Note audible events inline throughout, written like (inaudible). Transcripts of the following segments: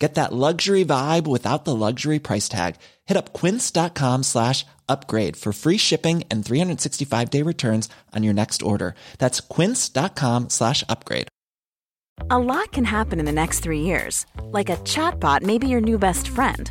Get that luxury vibe without the luxury price tag. Hit up quince.com slash upgrade for free shipping and 365 day returns on your next order. That's quince.com slash upgrade. A lot can happen in the next three years. Like a chatbot may be your new best friend.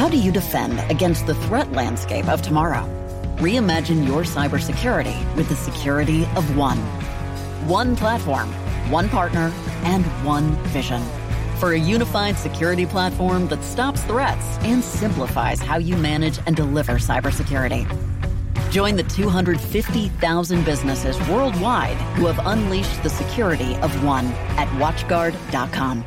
How do you defend against the threat landscape of tomorrow? Reimagine your cybersecurity with the security of one. One platform, one partner, and one vision. For a unified security platform that stops threats and simplifies how you manage and deliver cybersecurity. Join the 250,000 businesses worldwide who have unleashed the security of one at WatchGuard.com.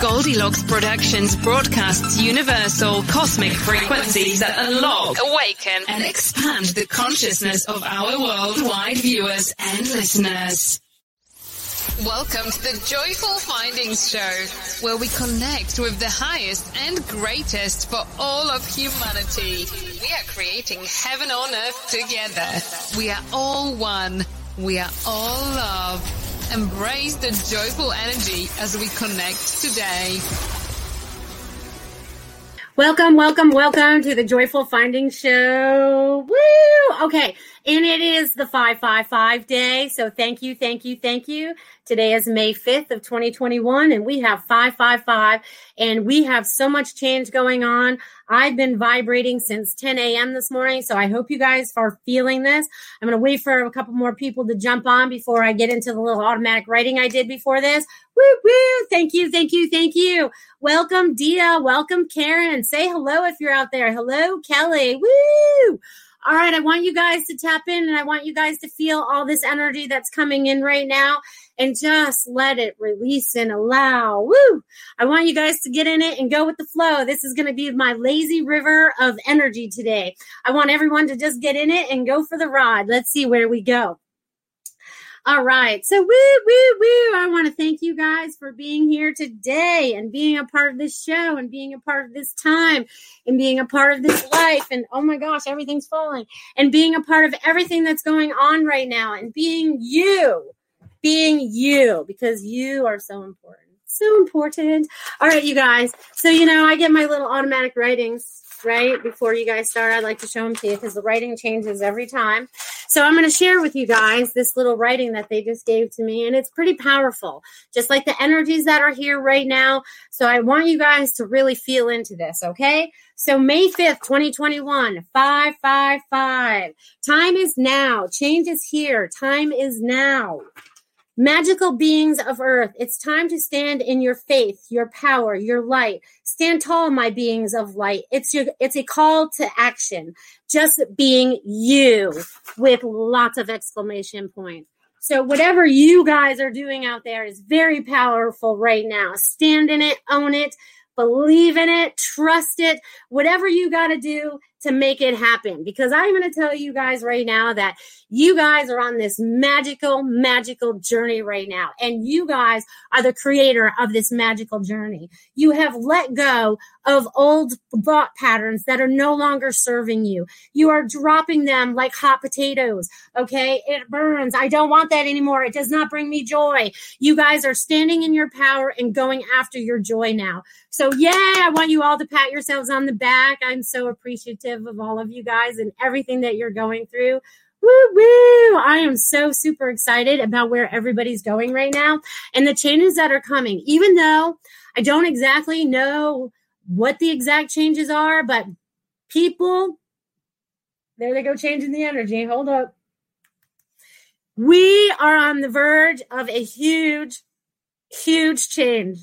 Goldilocks Productions broadcasts universal cosmic frequencies that unlock, awaken, and expand the consciousness of our worldwide viewers and listeners. Welcome to the Joyful Findings Show, where we connect with the highest and greatest for all of humanity. We are creating heaven on earth together. We are all one. We are all love. Embrace the joyful energy as we connect today. Welcome, welcome, welcome to the Joyful Findings Show. Woo! Okay, and it is the 555 day. So thank you, thank you, thank you. Today is May 5th of 2021 and we have 555 and we have so much change going on. I've been vibrating since 10 a.m. this morning. So I hope you guys are feeling this. I'm going to wait for a couple more people to jump on before I get into the little automatic writing I did before this. Woo woo. Thank you. Thank you. Thank you. Welcome, Dia. Welcome, Karen. Say hello if you're out there. Hello, Kelly. Woo. All right, I want you guys to tap in and I want you guys to feel all this energy that's coming in right now and just let it release and allow. Woo! I want you guys to get in it and go with the flow. This is going to be my lazy river of energy today. I want everyone to just get in it and go for the ride. Let's see where we go. All right. So, woo, woo, woo. I want to thank you guys for being here today and being a part of this show and being a part of this time and being a part of this life. And oh my gosh, everything's falling and being a part of everything that's going on right now and being you, being you, because you are so important. So important. All right, you guys. So, you know, I get my little automatic writings right before you guys start. I'd like to show them to you because the writing changes every time. So i'm going to share with you guys this little writing that they just gave to me and it's pretty powerful just like the energies that are here right now. So i want you guys to really feel into this okay? So may 5th 2021 555 time is now. Change is here. Time is now Magical beings of earth, it's time to stand in your faith, your power, your light. Stand tall, my beings of light. It's your, it's a call to action. Just being you with lots of exclamation points. So, whatever you guys are doing out there is very powerful right now. Stand in it, own it, believe in it, trust it, whatever you got to do to make it happen. Because I'm going to tell you guys right now that you guys are on this magical, magical journey right now. And you guys are the creator of this magical journey. You have let go of old thought patterns that are no longer serving you. You are dropping them like hot potatoes. Okay. It burns. I don't want that anymore. It does not bring me joy. You guys are standing in your power and going after your joy now. So, yeah, I want you all to pat yourselves on the back. I'm so appreciative of all of you guys and everything that you're going through. Woo woo! I am so super excited about where everybody's going right now and the changes that are coming. Even though I don't exactly know what the exact changes are, but people, there they go, changing the energy. Hold up. We are on the verge of a huge, huge change.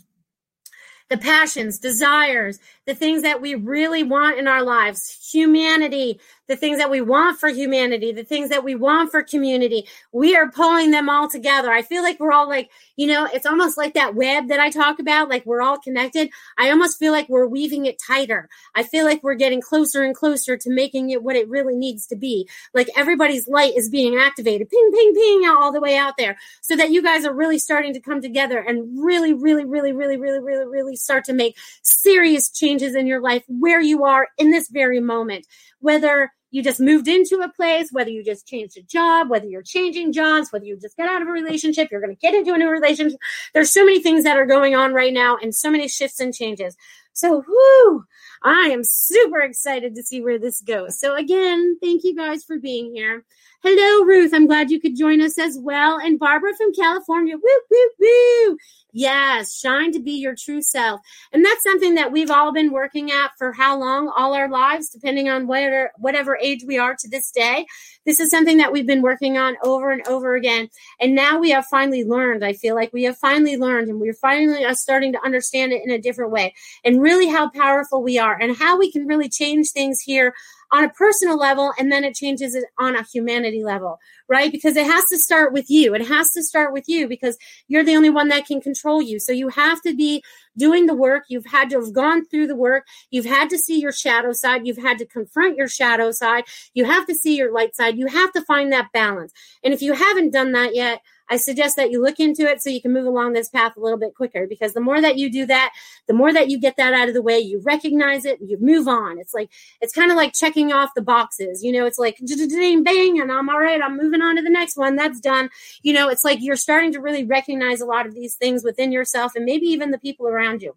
The passions, desires, the things that we really want in our lives, humanity, the things that we want for humanity, the things that we want for community. We are pulling them all together. I feel like we're all like, you know, it's almost like that web that I talk about, like we're all connected. I almost feel like we're weaving it tighter. I feel like we're getting closer and closer to making it what it really needs to be. Like everybody's light is being activated, ping, ping, ping, all the way out there, so that you guys are really starting to come together and really, really, really, really, really, really, really start to make serious changes in your life where you are in this very moment whether you just moved into a place, whether you just changed a job, whether you're changing jobs, whether you just got out of a relationship, you're going to get into a new relationship. There's so many things that are going on right now and so many shifts and changes. So, whoo, I am super excited to see where this goes. So, again, thank you guys for being here. Hello, Ruth. I'm glad you could join us as well. And Barbara from California. Woo, woo, woo. Yes, shine to be your true self. And that's something that we've all been working at for how long? All our lives, depending on whatever, whatever age we are to this day. This is something that we've been working on over and over again. And now we have finally learned. I feel like we have finally learned and we're finally uh, starting to understand it in a different way and really how powerful we are and how we can really change things here on a personal level and then it changes it on a humanity level, right? Because it has to start with you. It has to start with you because you're the only one that can control you. So you have to be doing the work. You've had to have gone through the work. You've had to see your shadow side. You've had to confront your shadow side. You have to see your light side. You have to find that balance. And if you haven't done that yet, I suggest that you look into it so you can move along this path a little bit quicker because the more that you do that, the more that you get that out of the way, you recognize it, you move on. It's like, it's kind of like checking off the boxes. You know, it's like ding bang, and I'm all right, I'm moving on to the next one. That's done. You know, it's like you're starting to really recognize a lot of these things within yourself and maybe even the people around you.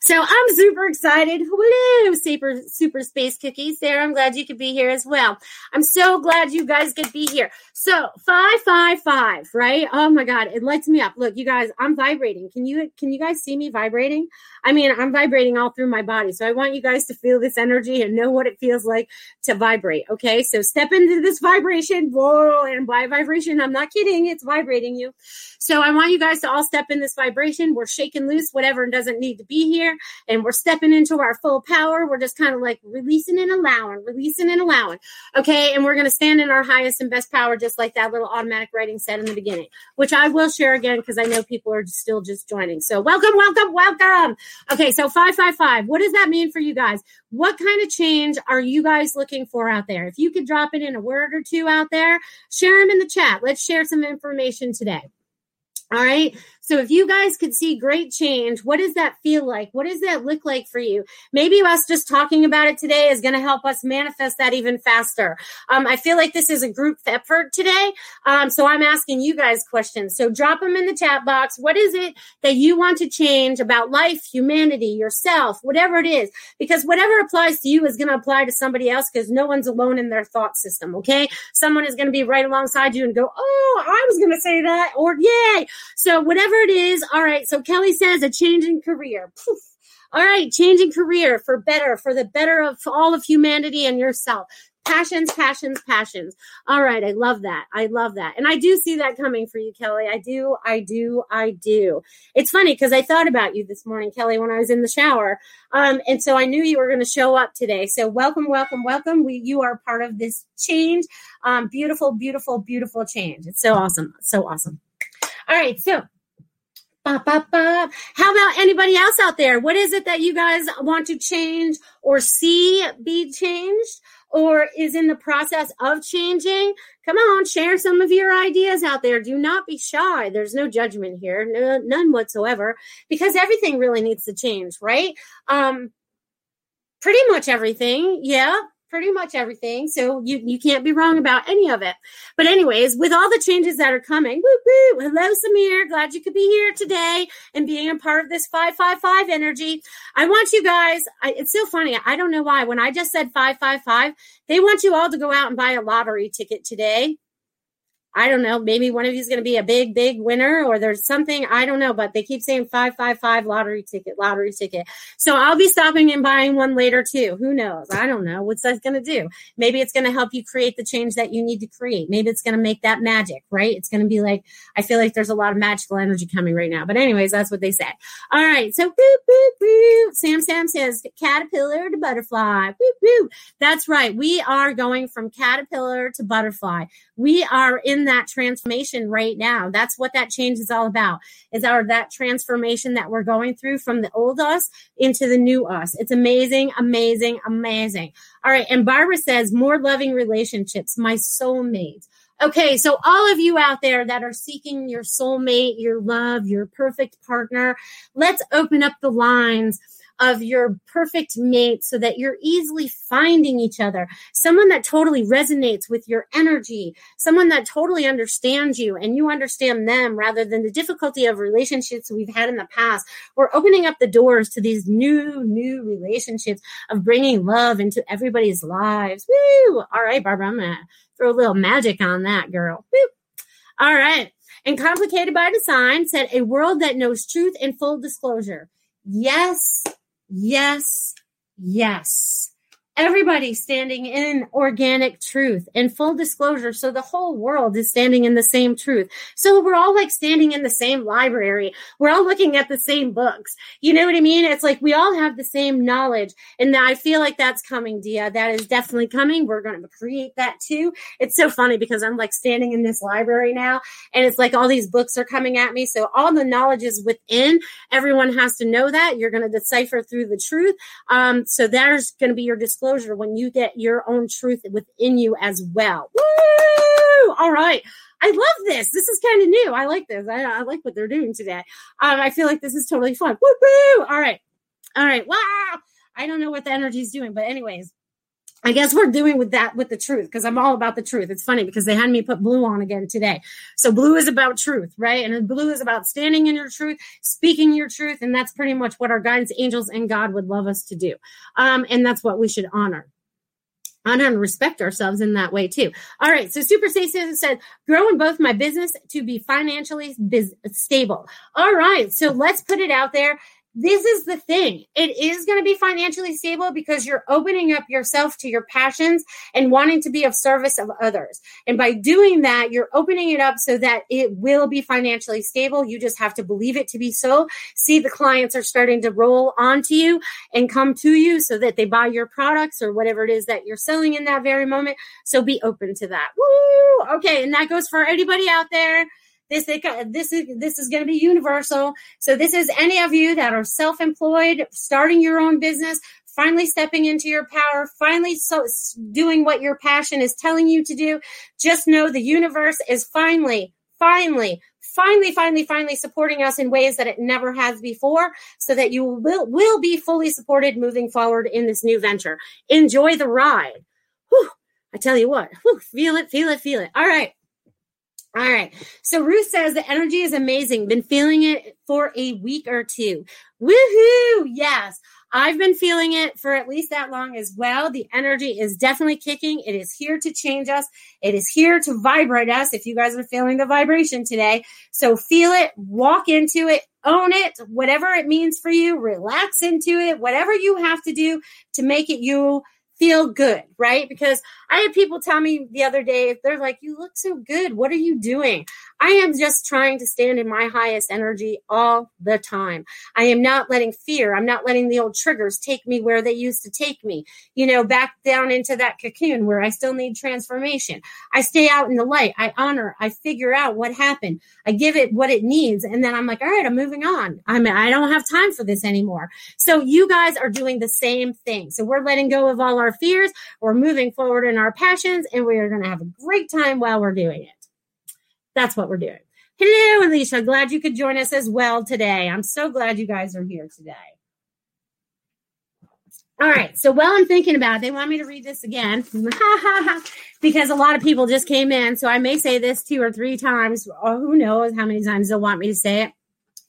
So I'm super excited. Woo! Super, super space cookies. Sarah, I'm glad you could be here as well. I'm so glad you guys could be here. So five, five, five, right? Oh my God. It lights me up. Look, you guys, I'm vibrating. Can you, can you guys see me vibrating? I mean, I'm vibrating all through my body. So I want you guys to feel this energy and know what it feels like to vibrate. Okay. So step into this vibration. Whoa. And by vibration, I'm not kidding. It's vibrating you. So I want you guys to all step in this vibration. We're shaking loose whatever doesn't need to be here. And we're stepping into our full power. We're just kind of like releasing and allowing, releasing and allowing. Okay. And we're going to stand in our highest and best power, just like that little automatic writing said in the beginning, which I will share again because I know people are still just joining. So welcome, welcome, welcome. Okay. So 555. What does that mean for you guys? What kind of change are you guys looking for out there? If you could drop it in a word or two out there, share them in the chat. Let's share some information today. All right. So if you guys could see great change, what does that feel like? What does that look like for you? Maybe us just talking about it today is going to help us manifest that even faster. Um, I feel like this is a group effort today. Um, so I'm asking you guys questions. So drop them in the chat box. What is it that you want to change about life, humanity, yourself, whatever it is? Because whatever applies to you is going to apply to somebody else because no one's alone in their thought system. Okay. Someone is going to be right alongside you and go, Oh, I was going to say that or yay. So whatever it is, all right. So Kelly says a change in career. Poof. All right, changing career for better, for the better of all of humanity and yourself. Passions, passions, passions. All right. I love that. I love that. And I do see that coming for you, Kelly. I do. I do. I do. It's funny because I thought about you this morning, Kelly, when I was in the shower. Um, and so I knew you were going to show up today. So welcome, welcome, welcome. We, you are part of this change. Um, beautiful, beautiful, beautiful change. It's so awesome. So awesome. All right. So How about anybody else out there? What is it that you guys want to change or see be changed or is in the process of changing? Come on, share some of your ideas out there. Do not be shy. There's no judgment here, no, none whatsoever, because everything really needs to change, right? Um, pretty much everything. Yeah pretty much everything. So you, you can't be wrong about any of it. But anyways, with all the changes that are coming, hello Samir, glad you could be here today and being a part of this 555 energy. I want you guys, I, it's so funny. I don't know why. When I just said 555, they want you all to go out and buy a lottery ticket today. I don't know, maybe one of you is going to be a big, big winner or there's something, I don't know, but they keep saying 555 lottery ticket, lottery ticket. So I'll be stopping and buying one later too. Who knows? I don't know. What's that going to do? Maybe it's going to help you create the change that you need to create. Maybe it's going to make that magic, right? It's going to be like, I feel like there's a lot of magical energy coming right now. But anyways, that's what they said. All right. So boop, boop, boop. Sam Sam says caterpillar to butterfly. Boop, boop. That's right. We are going from caterpillar to butterfly. We are in that transformation right now. That's what that change is all about. Is our that transformation that we're going through from the old us into the new us. It's amazing, amazing, amazing. All right. And Barbara says more loving relationships, my soulmates. Okay, so all of you out there that are seeking your soulmate, your love, your perfect partner, let's open up the lines of your perfect mate so that you're easily finding each other. Someone that totally resonates with your energy, someone that totally understands you and you understand them rather than the difficulty of relationships we've had in the past. We're opening up the doors to these new, new relationships of bringing love into everybody's lives. Woo! All right, Barbara, I'm going to throw a little magic on that, girl. Woo! All right. And Complicated by Design said a world that knows truth and full disclosure. Yes, Yes, yes everybody standing in organic truth and full disclosure. So the whole world is standing in the same truth. So we're all like standing in the same library. We're all looking at the same books. You know what I mean? It's like we all have the same knowledge. And I feel like that's coming, Dia. That is definitely coming. We're going to create that too. It's so funny because I'm like standing in this library now and it's like all these books are coming at me. So all the knowledge is within. Everyone has to know that. You're going to decipher through the truth. Um, so there's going to be your disclosure when you get your own truth within you as well. Woo! All right. I love this. This is kind of new. I like this. I, I, like what they're doing today. Um, I feel like this is totally fun. Woo! All right. All right. Wow. I don't know what the energy is doing, but anyways, I guess we're doing with that with the truth because I'm all about the truth. It's funny because they had me put blue on again today. So blue is about truth, right? And blue is about standing in your truth, speaking your truth, and that's pretty much what our guidance angels and God would love us to do. Um, and that's what we should honor honor and respect ourselves in that way too. All right. So Super Stacy said, growing both my business to be financially biz- stable. All right. So let's put it out there this is the thing. It is going to be financially stable because you're opening up yourself to your passions and wanting to be of service of others. And by doing that, you're opening it up so that it will be financially stable. You just have to believe it to be so. See the clients are starting to roll onto you and come to you so that they buy your products or whatever it is that you're selling in that very moment. So be open to that. Woo! Okay. And that goes for anybody out there this this is this is going to be universal. So this is any of you that are self-employed, starting your own business, finally stepping into your power, finally so doing what your passion is telling you to do. Just know the universe is finally, finally, finally, finally, finally supporting us in ways that it never has before, so that you will will be fully supported moving forward in this new venture. Enjoy the ride. Whew, I tell you what, whew, feel it, feel it, feel it. All right. All right. So Ruth says the energy is amazing. Been feeling it for a week or two. Woohoo! Yes. I've been feeling it for at least that long as well. The energy is definitely kicking. It is here to change us. It is here to vibrate us. If you guys are feeling the vibration today, so feel it, walk into it, own it, whatever it means for you, relax into it, whatever you have to do to make it you feel good, right? Because I had people tell me the other day, they're like, You look so good. What are you doing? I am just trying to stand in my highest energy all the time. I am not letting fear, I'm not letting the old triggers take me where they used to take me, you know, back down into that cocoon where I still need transformation. I stay out in the light. I honor, I figure out what happened. I give it what it needs. And then I'm like, All right, I'm moving on. I'm, I don't have time for this anymore. So you guys are doing the same thing. So we're letting go of all our fears. We're moving forward in our passions and we are going to have a great time while we're doing it. That's what we're doing. Hello, Alicia. Glad you could join us as well today. I'm so glad you guys are here today. All right. So while I'm thinking about it, they want me to read this again (laughs) because a lot of people just came in. So I may say this two or three times, or who knows how many times they'll want me to say it.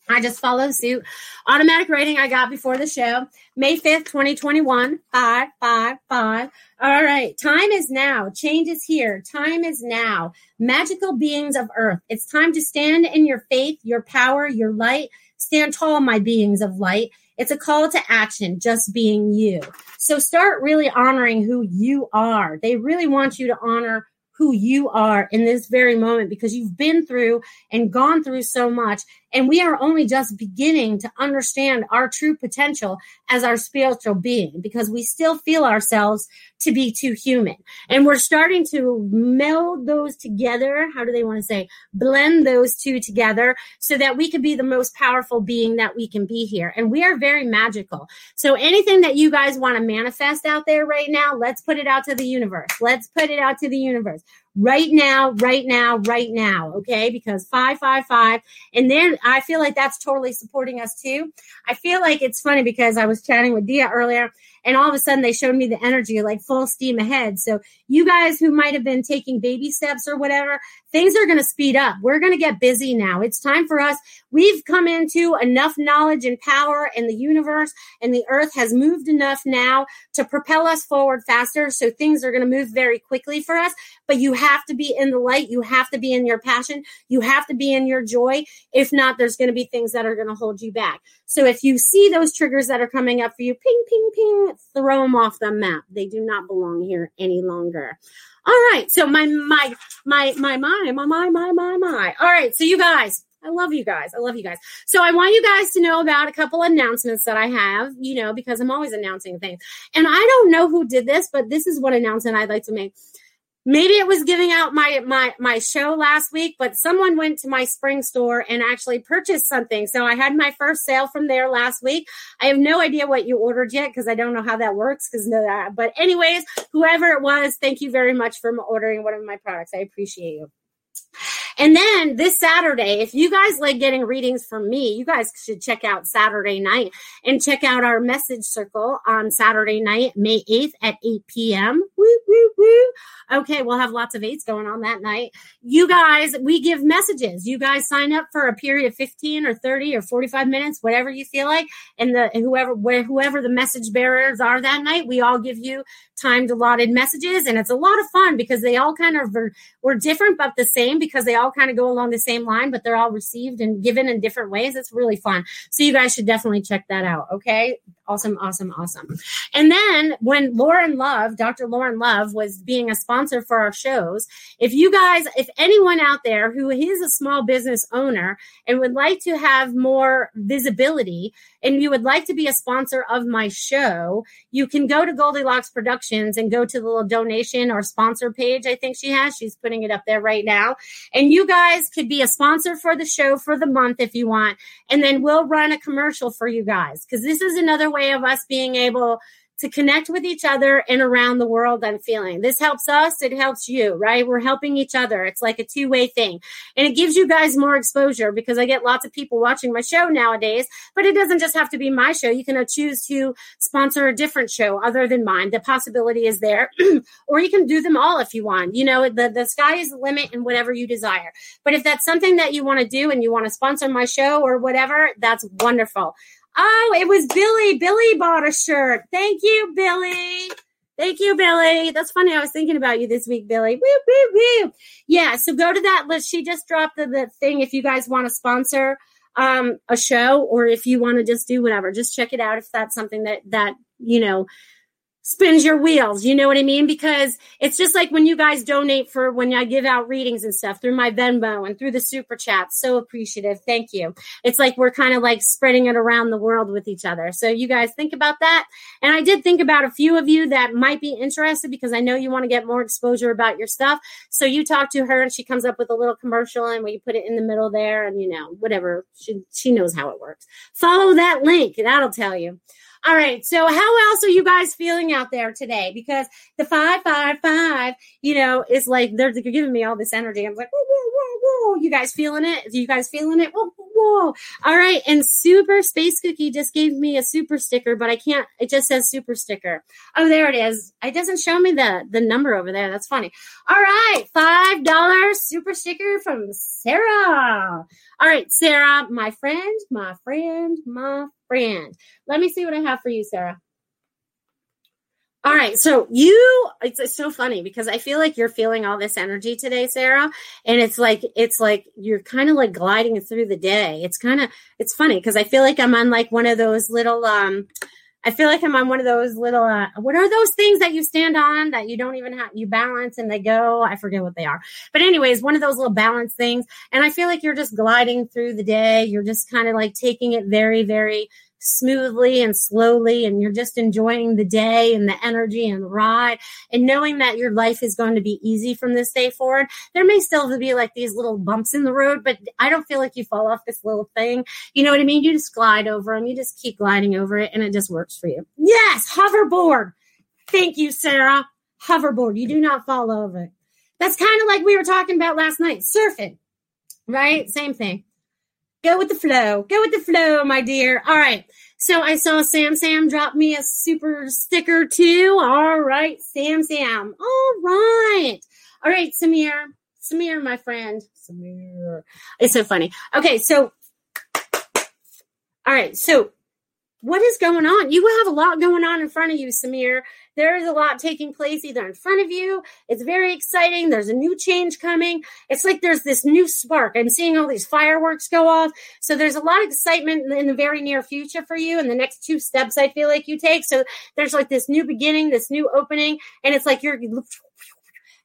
I just follow suit. Automatic rating I got before the show. May 5th, 2021. Five, five, five. All right. Time is now. Change is here. Time is now. Magical beings of earth. It's time to stand in your faith, your power, your light. Stand tall, my beings of light. It's a call to action, just being you. So start really honoring who you are. They really want you to honor who you are in this very moment because you've been through and gone through so much and we are only just beginning to understand our true potential as our spiritual being because we still feel ourselves to be too human. And we're starting to meld those together. How do they want to say? Blend those two together so that we can be the most powerful being that we can be here. And we are very magical. So anything that you guys want to manifest out there right now, let's put it out to the universe. Let's put it out to the universe right now, right now, right now. Okay. Because 555. And then I feel like that's totally supporting us too. I feel like it's funny because I was chatting with Dia earlier and all of a sudden they showed me the energy like full steam ahead. So you guys who might have been taking baby steps or whatever, things are going to speed up. We're going to get busy now. It's time for us. We've come into enough knowledge and power in the universe and the earth has moved enough now to propel us forward faster. So things are going to move very quickly for us, but you have to be in the light. You have to be in your passion. You have to be in your joy. If not, there's going to be things that are going to hold you back. So if you see those triggers that are coming up for you, ping, ping, ping, throw them off the map. They do not belong here any longer. All right. So my my my my my my my my my my. All right. So you guys, I love you guys. I love you guys. So I want you guys to know about a couple announcements that I have, you know, because I'm always announcing things. And I don't know who did this, but this is what announcement I'd like to make maybe it was giving out my my my show last week but someone went to my spring store and actually purchased something. So i had my first sale from there last week. I have no idea what you ordered yet because i don't know how that works because no that but anyways whoever it was thank you very much for ordering one of my products. I appreciate you and then this Saturday, if you guys like getting readings from me, you guys should check out Saturday night and check out our message circle on Saturday night, May 8th at 8 p.m. Woo, woo, woo. Okay, we'll have lots of eights going on that night. You guys, we give messages. You guys sign up for a period of 15 or 30 or 45 minutes, whatever you feel like. And the whoever whoever the message bearers are that night, we all give you timed allotted messages and it's a lot of fun because they all kind of are, were different but the same because they all kind of go along the same line but they're all received and given in different ways it's really fun so you guys should definitely check that out okay awesome awesome awesome and then when lauren love dr lauren love was being a sponsor for our shows if you guys if anyone out there who is a small business owner and would like to have more visibility and you would like to be a sponsor of my show you can go to goldilocks Productions and go to the little donation or sponsor page I think she has. She's putting it up there right now. And you guys could be a sponsor for the show for the month if you want. And then we'll run a commercial for you guys because this is another way of us being able to connect with each other and around the world I'm feeling. This helps us, it helps you, right? We're helping each other. It's like a two way thing. And it gives you guys more exposure because I get lots of people watching my show nowadays, but it doesn't just have to be my show. You can uh, choose to sponsor a different show other than mine. The possibility is there. (clears throat) or you can do them all if you want. You know, the, the sky is the limit and whatever you desire. But if that's something that you want to do and you want to sponsor my show or whatever, that's wonderful. Oh, it was Billy. Billy bought a shirt. Thank you, Billy. Thank you, Billy. That's funny. I was thinking about you this week, Billy. Woo, woo, woo. Yeah, so go to that list. She just dropped the, the thing if you guys want to sponsor um, a show or if you want to just do whatever. Just check it out if that's something that that, you know, spins your wheels. You know what I mean? Because it's just like when you guys donate for when I give out readings and stuff through my Venmo and through the super chat. So appreciative. Thank you. It's like we're kind of like spreading it around the world with each other. So you guys think about that. And I did think about a few of you that might be interested because I know you want to get more exposure about your stuff. So you talk to her and she comes up with a little commercial and we put it in the middle there and you know, whatever. She she knows how it works. Follow that link. That'll tell you. All right. So how else are you guys feeling out there today? Because the five, five, five, you know, is like they're, they're giving me all this energy. I'm like, whoa, whoa, whoa, whoa. You guys feeling it? You guys feeling it? Whoa, whoa. All right. And super space cookie just gave me a super sticker, but I can't, it just says super sticker. Oh, there it is. It doesn't show me the, the number over there. That's funny. All right. $5 super sticker from Sarah. All right, Sarah, my friend, my friend, my friend. Let me see what I have for you, Sarah. All right, so you it's, it's, so funny because I feel like you're feeling all this energy today, Sarah, and it's like it's like you're kind of like gliding through the day. It's kind of it's funny because I feel like I'm on like one of those little um I feel like I'm on one of those little uh, what are those things that you stand on that you don't even have you balance and they go I forget what they are. But anyways, one of those little balance things and I feel like you're just gliding through the day. You're just kind of like taking it very very smoothly and slowly and you're just enjoying the day and the energy and the ride and knowing that your life is going to be easy from this day forward there may still be like these little bumps in the road but i don't feel like you fall off this little thing. You know what i mean? You just glide over them you just keep gliding over it and it just works for you. Yes! Hoverboard! Thank you sarah. Hoverboard. You do not fall over. That's kind of like we were talking about last night. Surfing. Right? Same thing Go with the flow. Go with the flow, my dear. All right. So I saw Sam Sam drop me a super sticker too. All right, Sam Sam. All right. All right, Samir. Samir, my friend. Samir. It's so funny. Okay, so all right, so what is going on? You have a lot going on in front of you, Samir. There is a lot taking place either in front of you. It's very exciting. There's a new change coming. It's like there's this new spark. I'm seeing all these fireworks go off. So there's a lot of excitement in the very near future for you and the next two steps I feel like you take. So there's like this new beginning, this new opening, and it's like you're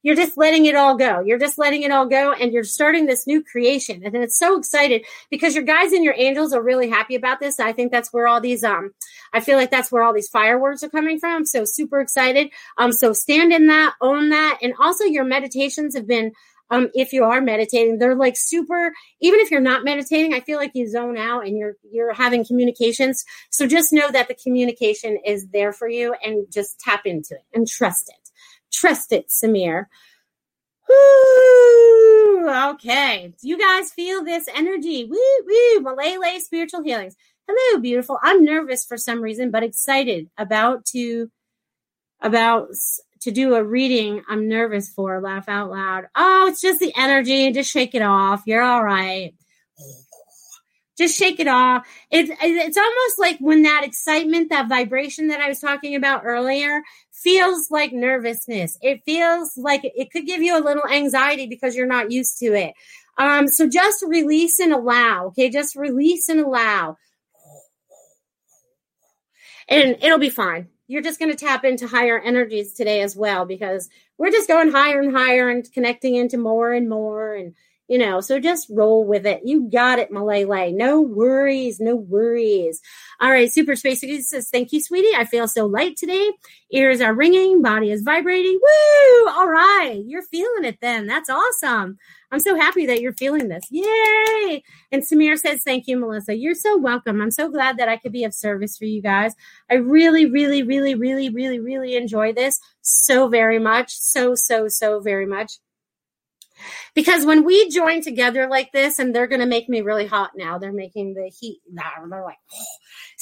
you're just letting it all go. You're just letting it all go and you're starting this new creation. And it's so excited because your guys and your angels are really happy about this. I think that's where all these um I feel like that's where all these fireworks are coming from. So super excited. Um so stand in that, own that. And also your meditations have been um, if you are meditating, they're like super. Even if you're not meditating, I feel like you zone out and you're you're having communications. So just know that the communication is there for you, and just tap into it and trust it. Trust it, Samir. Woo! Okay. Do you guys feel this energy? Woo, woo. Malay spiritual healings. Hello, beautiful. I'm nervous for some reason, but excited about to about to do a reading I'm nervous for. Laugh out loud. Oh, it's just the energy. Just shake it off. You're all right. Just shake it off. It's it's almost like when that excitement, that vibration that I was talking about earlier, feels like nervousness. It feels like it could give you a little anxiety because you're not used to it. Um, so just release and allow. Okay, just release and allow, and it'll be fine. You're just going to tap into higher energies today as well because we're just going higher and higher and connecting into more and more and you know, so just roll with it. You got it, Malele. No worries, no worries. All right, Super Space says, Thank you, sweetie. I feel so light today. Ears are ringing, body is vibrating. Woo! All right, you're feeling it then. That's awesome. I'm so happy that you're feeling this. Yay! And Samir says, Thank you, Melissa. You're so welcome. I'm so glad that I could be of service for you guys. I really, really, really, really, really, really enjoy this so very much. So, so, so very much. Because when we join together like this, and they're going to make me really hot now, they're making the heat, they're like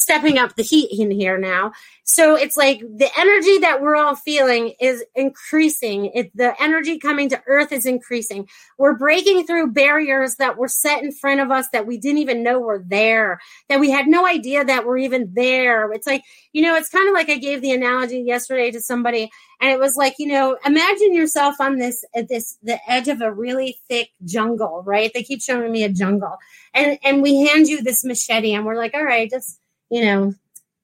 stepping up the heat in here now. So it's like the energy that we're all feeling is increasing. It, the energy coming to earth is increasing. We're breaking through barriers that were set in front of us that we didn't even know were there, that we had no idea that were even there. It's like, you know, it's kind of like I gave the analogy yesterday to somebody and it was like, you know, imagine yourself on this, this, the edge of a really thick jungle, right? They keep showing me a jungle and, and we hand you this machete and we're like, all right, just, you know,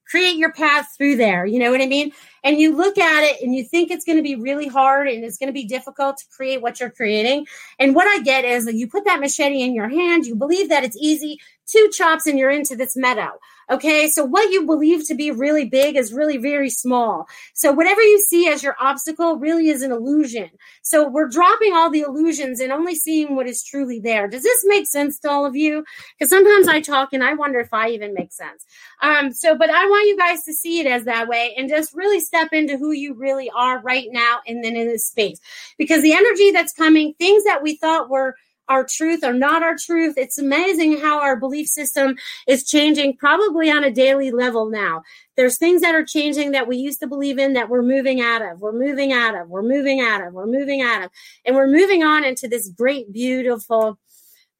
create your path through there. You know what I mean? And you look at it and you think it's going to be really hard and it's going to be difficult to create what you're creating. And what I get is that you put that machete in your hand, you believe that it's easy, two chops and you're into this meadow. Okay. So what you believe to be really big is really very small. So whatever you see as your obstacle really is an illusion. So we're dropping all the illusions and only seeing what is truly there. Does this make sense to all of you? Because sometimes I talk and I wonder if I even make sense. Um, so, but I want you guys to see it as that way and just really step into who you really are right now and then in this space. Because the energy that's coming, things that we thought were our truth or not our truth. It's amazing how our belief system is changing probably on a daily level now. There's things that are changing that we used to believe in that we're moving out of, we're moving out of, we're moving out of, we're moving out of, and we're moving on into this great, beautiful,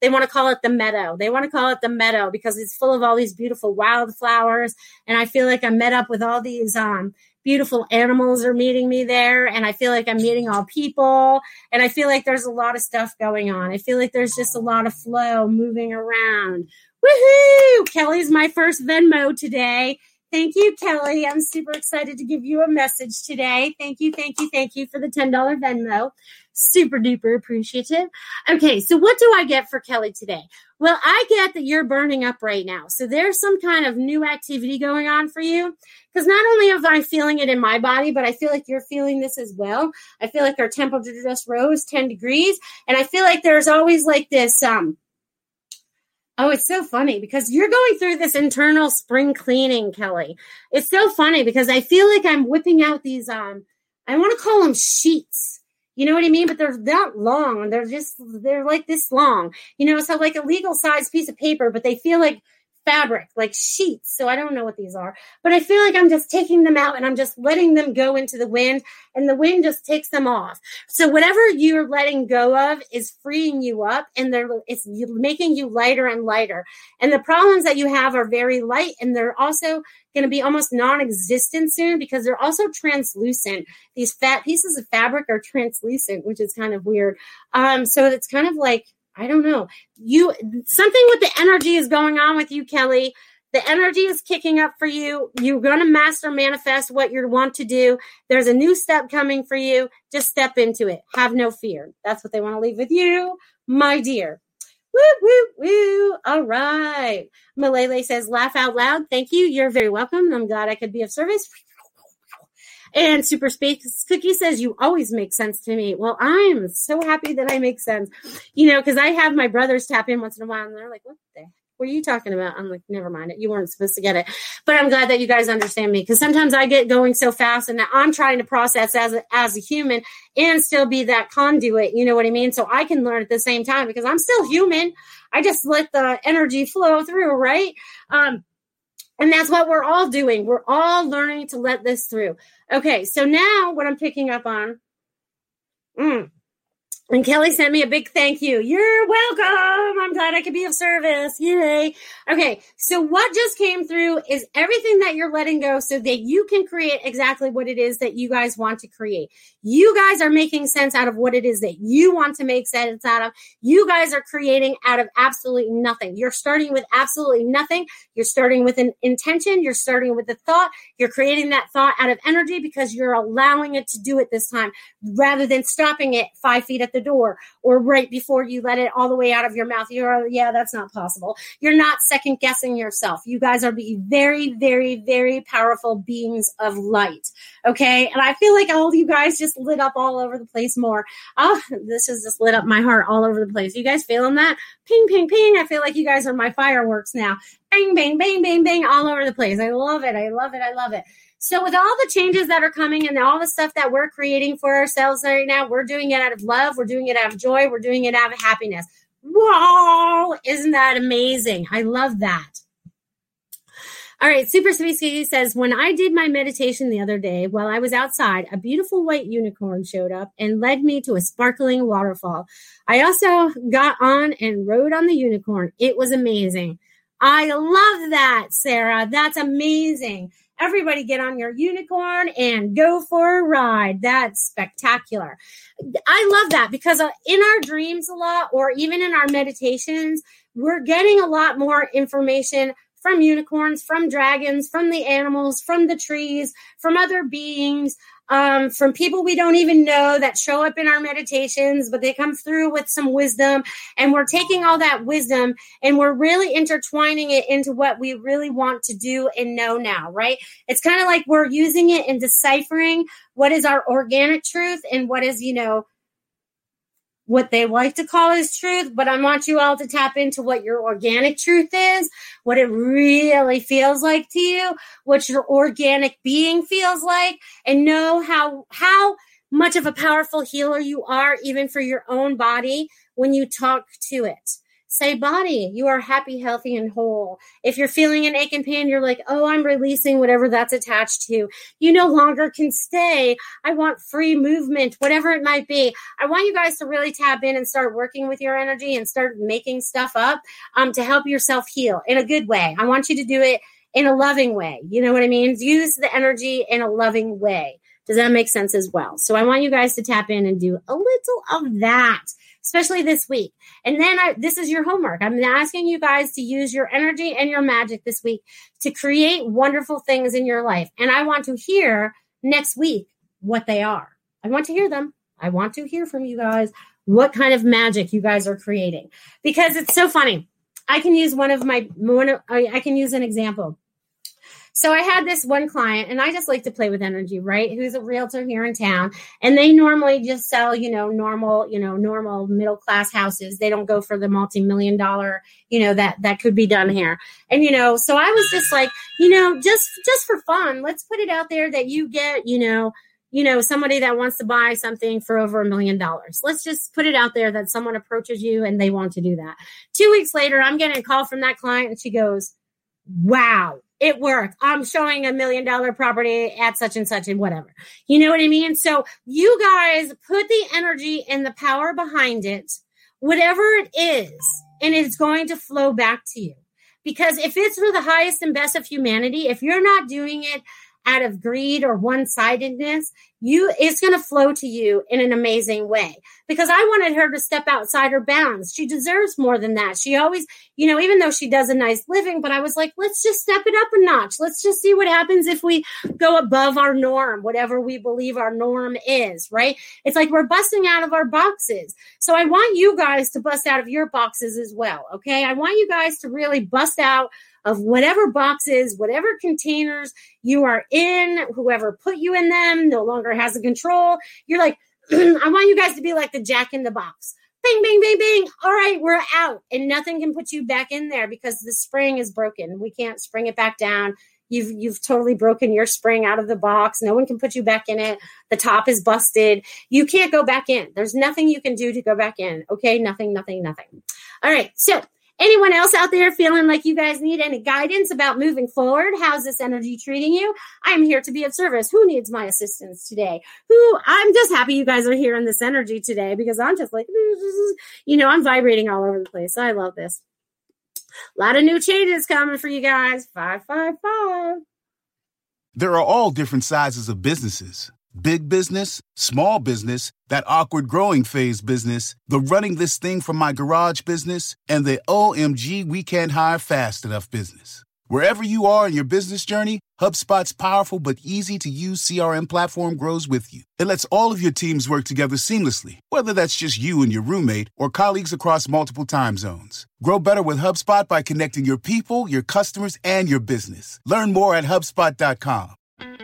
they want to call it the meadow. They want to call it the meadow because it's full of all these beautiful wildflowers. And I feel like I'm met up with all these um, beautiful animals are meeting me there and i feel like i'm meeting all people and i feel like there's a lot of stuff going on i feel like there's just a lot of flow moving around woohoo kelly's my first venmo today Thank you, Kelly. I'm super excited to give you a message today. Thank you, thank you, thank you for the $10 Venmo. Super duper appreciative. Okay, so what do I get for Kelly today? Well, I get that you're burning up right now. So there's some kind of new activity going on for you. Because not only am I feeling it in my body, but I feel like you're feeling this as well. I feel like our temperature just rose 10 degrees. And I feel like there's always like this, um, Oh, it's so funny because you're going through this internal spring cleaning, Kelly. It's so funny because I feel like I'm whipping out these um I want to call them sheets. You know what I mean? But they're that long. They're just they're like this long. You know, so like a legal size piece of paper, but they feel like fabric, like sheets. So I don't know what these are, but I feel like I'm just taking them out and I'm just letting them go into the wind and the wind just takes them off. So whatever you're letting go of is freeing you up and they're, it's making you lighter and lighter. And the problems that you have are very light and they're also going to be almost non-existent soon because they're also translucent. These fat pieces of fabric are translucent, which is kind of weird. Um, so it's kind of like, I don't know. You something with the energy is going on with you, Kelly. The energy is kicking up for you. You're going to master manifest what you want to do. There's a new step coming for you. Just step into it. Have no fear. That's what they want to leave with you, my dear. Woo, woo, woo. All right. Malele says, laugh out loud. Thank you. You're very welcome. I'm glad I could be of service. And Super Space Cookie says, You always make sense to me. Well, I'm so happy that I make sense, you know, because I have my brothers tap in once in a while and they're like, What the what are you talking about? I'm like, never mind it. You weren't supposed to get it. But I'm glad that you guys understand me because sometimes I get going so fast and I'm trying to process as a, as a human and still be that conduit. You know what I mean? So I can learn at the same time because I'm still human. I just let the energy flow through, right? Um, and that's what we're all doing. We're all learning to let this through. Okay, so now what I'm picking up on. Mm, and Kelly sent me a big thank you. You're welcome. I'm glad I could be of service. Yay. Okay. So what just came through is everything that you're letting go so that you can create exactly what it is that you guys want to create. You guys are making sense out of what it is that you want to make sense out of. You guys are creating out of absolutely nothing. You're starting with absolutely nothing. You're starting with an intention. You're starting with a thought. You're creating that thought out of energy because you're allowing it to do it this time rather than stopping it five feet at the the door or right before you let it all the way out of your mouth. You're, yeah, that's not possible. You're not second guessing yourself. You guys are very, very, very powerful beings of light. Okay. And I feel like all you guys just lit up all over the place more. Oh, this has just lit up my heart all over the place. You guys feeling that? Ping, ping, ping. I feel like you guys are my fireworks now. Bang, bang, bang, bang, bang, all over the place. I love it. I love it. I love it. So, with all the changes that are coming and all the stuff that we're creating for ourselves right now, we're doing it out of love, we're doing it out of joy, we're doing it out of happiness. Whoa, isn't that amazing? I love that. All right, Super Sweet says, when I did my meditation the other day while I was outside, a beautiful white unicorn showed up and led me to a sparkling waterfall. I also got on and rode on the unicorn. It was amazing. I love that, Sarah. That's amazing. Everybody get on your unicorn and go for a ride. That's spectacular. I love that because uh, in our dreams a lot, or even in our meditations, we're getting a lot more information from unicorns, from dragons, from the animals, from the trees, from other beings, um, from people we don't even know that show up in our meditations, but they come through with some wisdom. And we're taking all that wisdom and we're really intertwining it into what we really want to do and know now, right? It's kind of like we're using it and deciphering what is our organic truth and what is, you know, what they like to call as truth, but I want you all to tap into what your organic truth is, what it really feels like to you, what your organic being feels like, and know how how much of a powerful healer you are even for your own body when you talk to it. Say, body, you are happy, healthy, and whole. If you're feeling an ache and pain, you're like, oh, I'm releasing whatever that's attached to. You no longer can stay. I want free movement, whatever it might be. I want you guys to really tap in and start working with your energy and start making stuff up um, to help yourself heal in a good way. I want you to do it in a loving way. You know what I mean? Use the energy in a loving way. Does that make sense as well? So I want you guys to tap in and do a little of that especially this week. And then I, this is your homework. I'm asking you guys to use your energy and your magic this week to create wonderful things in your life. And I want to hear next week what they are. I want to hear them. I want to hear from you guys what kind of magic you guys are creating because it's so funny. I can use one of my one of, I can use an example. So I had this one client, and I just like to play with energy, right? Who's a realtor here in town, and they normally just sell, you know, normal, you know, normal middle class houses. They don't go for the multi million dollar, you know, that that could be done here. And you know, so I was just like, you know, just just for fun, let's put it out there that you get, you know, you know, somebody that wants to buy something for over a million dollars. Let's just put it out there that someone approaches you and they want to do that. Two weeks later, I'm getting a call from that client and she goes, Wow, it worked. I'm showing a million dollar property at such and such and whatever. You know what I mean? So you guys put the energy and the power behind it, whatever it is, and it's going to flow back to you. Because if it's for the highest and best of humanity, if you're not doing it out of greed or one-sidedness you it's going to flow to you in an amazing way. Because i wanted her to step outside her bounds. She deserves more than that. She always you know even though she does a nice living but i was like let's just step it up a notch. Let's just see what happens if we go above our norm whatever we believe our norm is right? It's like we're busting out of our boxes. So i want you guys to bust out of your boxes as well okay? I want you guys to really bust out of whatever boxes, whatever containers you are in, whoever put you in them no longer has the control. You're like, (clears throat) I want you guys to be like the jack in the box. Bing, bing, bing, bing. All right, we're out. And nothing can put you back in there because the spring is broken. We can't spring it back down. You've you've totally broken your spring out of the box. No one can put you back in it. The top is busted. You can't go back in. There's nothing you can do to go back in. Okay, nothing, nothing, nothing. All right. So Anyone else out there feeling like you guys need any guidance about moving forward? How's this energy treating you? I'm here to be of service. Who needs my assistance today? Who I'm just happy you guys are here in this energy today because I'm just like, (laughs) you know, I'm vibrating all over the place. I love this. A lot of new changes coming for you guys. 555. There are all different sizes of businesses big business, small business, that awkward growing phase business, the running this thing from my garage business, and the OMG we can't hire fast enough business. Wherever you are in your business journey, HubSpot's powerful but easy to use CRM platform grows with you. It lets all of your teams work together seamlessly, whether that's just you and your roommate or colleagues across multiple time zones. Grow better with HubSpot by connecting your people, your customers, and your business. Learn more at HubSpot.com.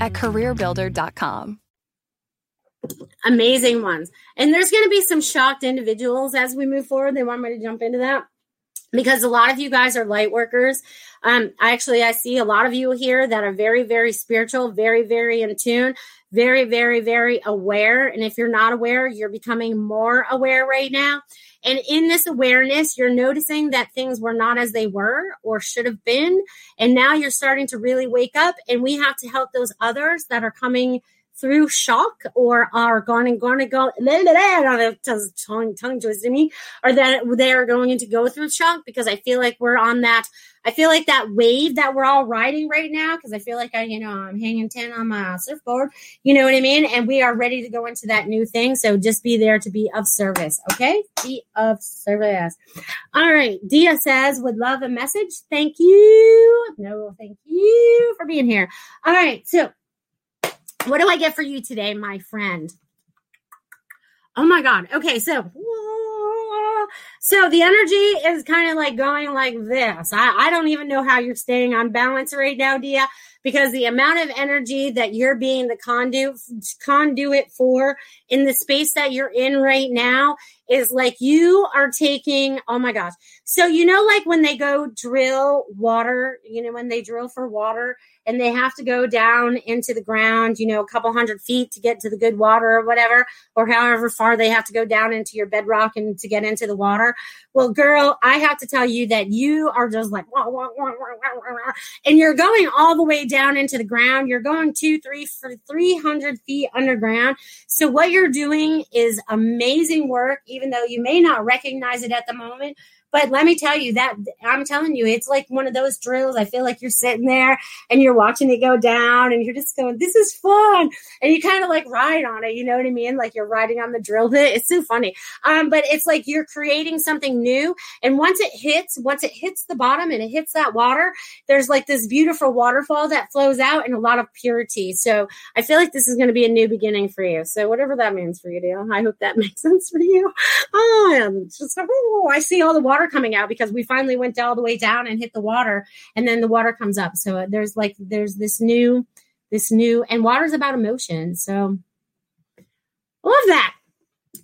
at careerbuilder.com. Amazing ones. And there's going to be some shocked individuals as we move forward. They want me to jump into that. because a lot of you guys are light workers. Um, I actually I see a lot of you here that are very, very spiritual, very, very in tune, very, very, very aware. And if you're not aware, you're becoming more aware right now. And in this awareness, you're noticing that things were not as they were or should have been. And now you're starting to really wake up. And we have to help those others that are coming through shock or are going and going to go tongue tongue twisting me or that they are going to go through shock because I feel like we're on that I feel like that wave that we're all riding right now because I feel like I you know I'm hanging ten on my surfboard you know what I mean? And we are ready to go into that new thing. So just be there to be of service okay? Be of service. All right Dia says would love a message. Thank you. No thank you for being here. All right so what do I get for you today, my friend? Oh my God. Okay, so so the energy is kind of like going like this. I, I don't even know how you're staying on balance right now, Dia, because the amount of energy that you're being the conduit conduit for in the space that you're in right now is like you are taking oh my gosh so you know like when they go drill water you know when they drill for water and they have to go down into the ground, you know, a couple hundred feet to get to the good water or whatever, or however far they have to go down into your bedrock and to get into the water. Well, girl, I have to tell you that you are just like, wah, wah, wah, and you're going all the way down into the ground. You're going two, three, for 300 feet underground. So what you're doing is amazing work, even though you may not recognize it at the moment but let me tell you that I'm telling you, it's like one of those drills. I feel like you're sitting there and you're watching it go down and you're just going, this is fun. And you kind of like ride on it. You know what I mean? Like you're riding on the drill bit. (laughs) It's so funny. Um, but it's like you're creating something new. And once it hits, once it hits the bottom and it hits that water, there's like this beautiful waterfall that flows out and a lot of purity. So I feel like this is going to be a new beginning for you. So whatever that means for you, Dia. I hope that (laughs) makes sense for you. Oh, I'm just, oh, I see all the water coming out because we finally went all the way down and hit the water and then the water comes up so uh, there's like there's this new this new and water's about emotion so i love that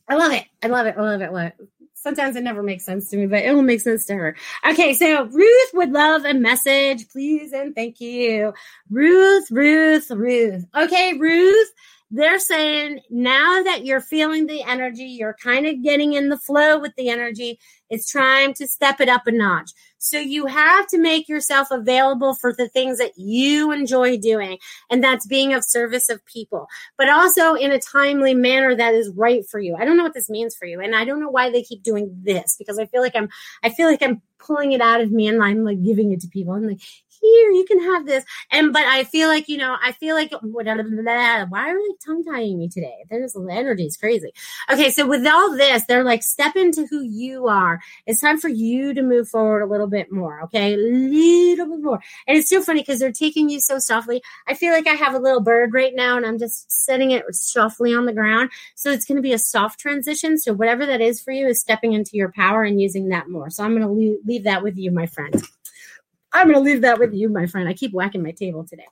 i love it i love it i love it, love it. Sometimes it never makes sense to me, but it will make sense to her. Okay, so Ruth would love a message, please, and thank you. Ruth, Ruth, Ruth. Okay, Ruth, they're saying now that you're feeling the energy, you're kind of getting in the flow with the energy, it's time to step it up a notch. So you have to make yourself available for the things that you enjoy doing. And that's being of service of people, but also in a timely manner that is right for you. I don't know what this means for you. And I don't know why they keep doing this because I feel like I'm, I feel like I'm pulling it out of me and I'm like giving it to people. I'm like, here, you can have this. And but I feel like, you know, I feel like why are they tongue tying me today? There's the energy is crazy. Okay, so with all this, they're like, step into who you are. It's time for you to move forward a little bit more. Okay, a little bit more. And it's so funny because they're taking you so softly. I feel like I have a little bird right now, and I'm just setting it softly on the ground. So it's going to be a soft transition. So whatever that is for you is stepping into your power and using that more. So I'm going to leave that with you, my friend. I'm going to leave that with you, my friend. I keep whacking my table today.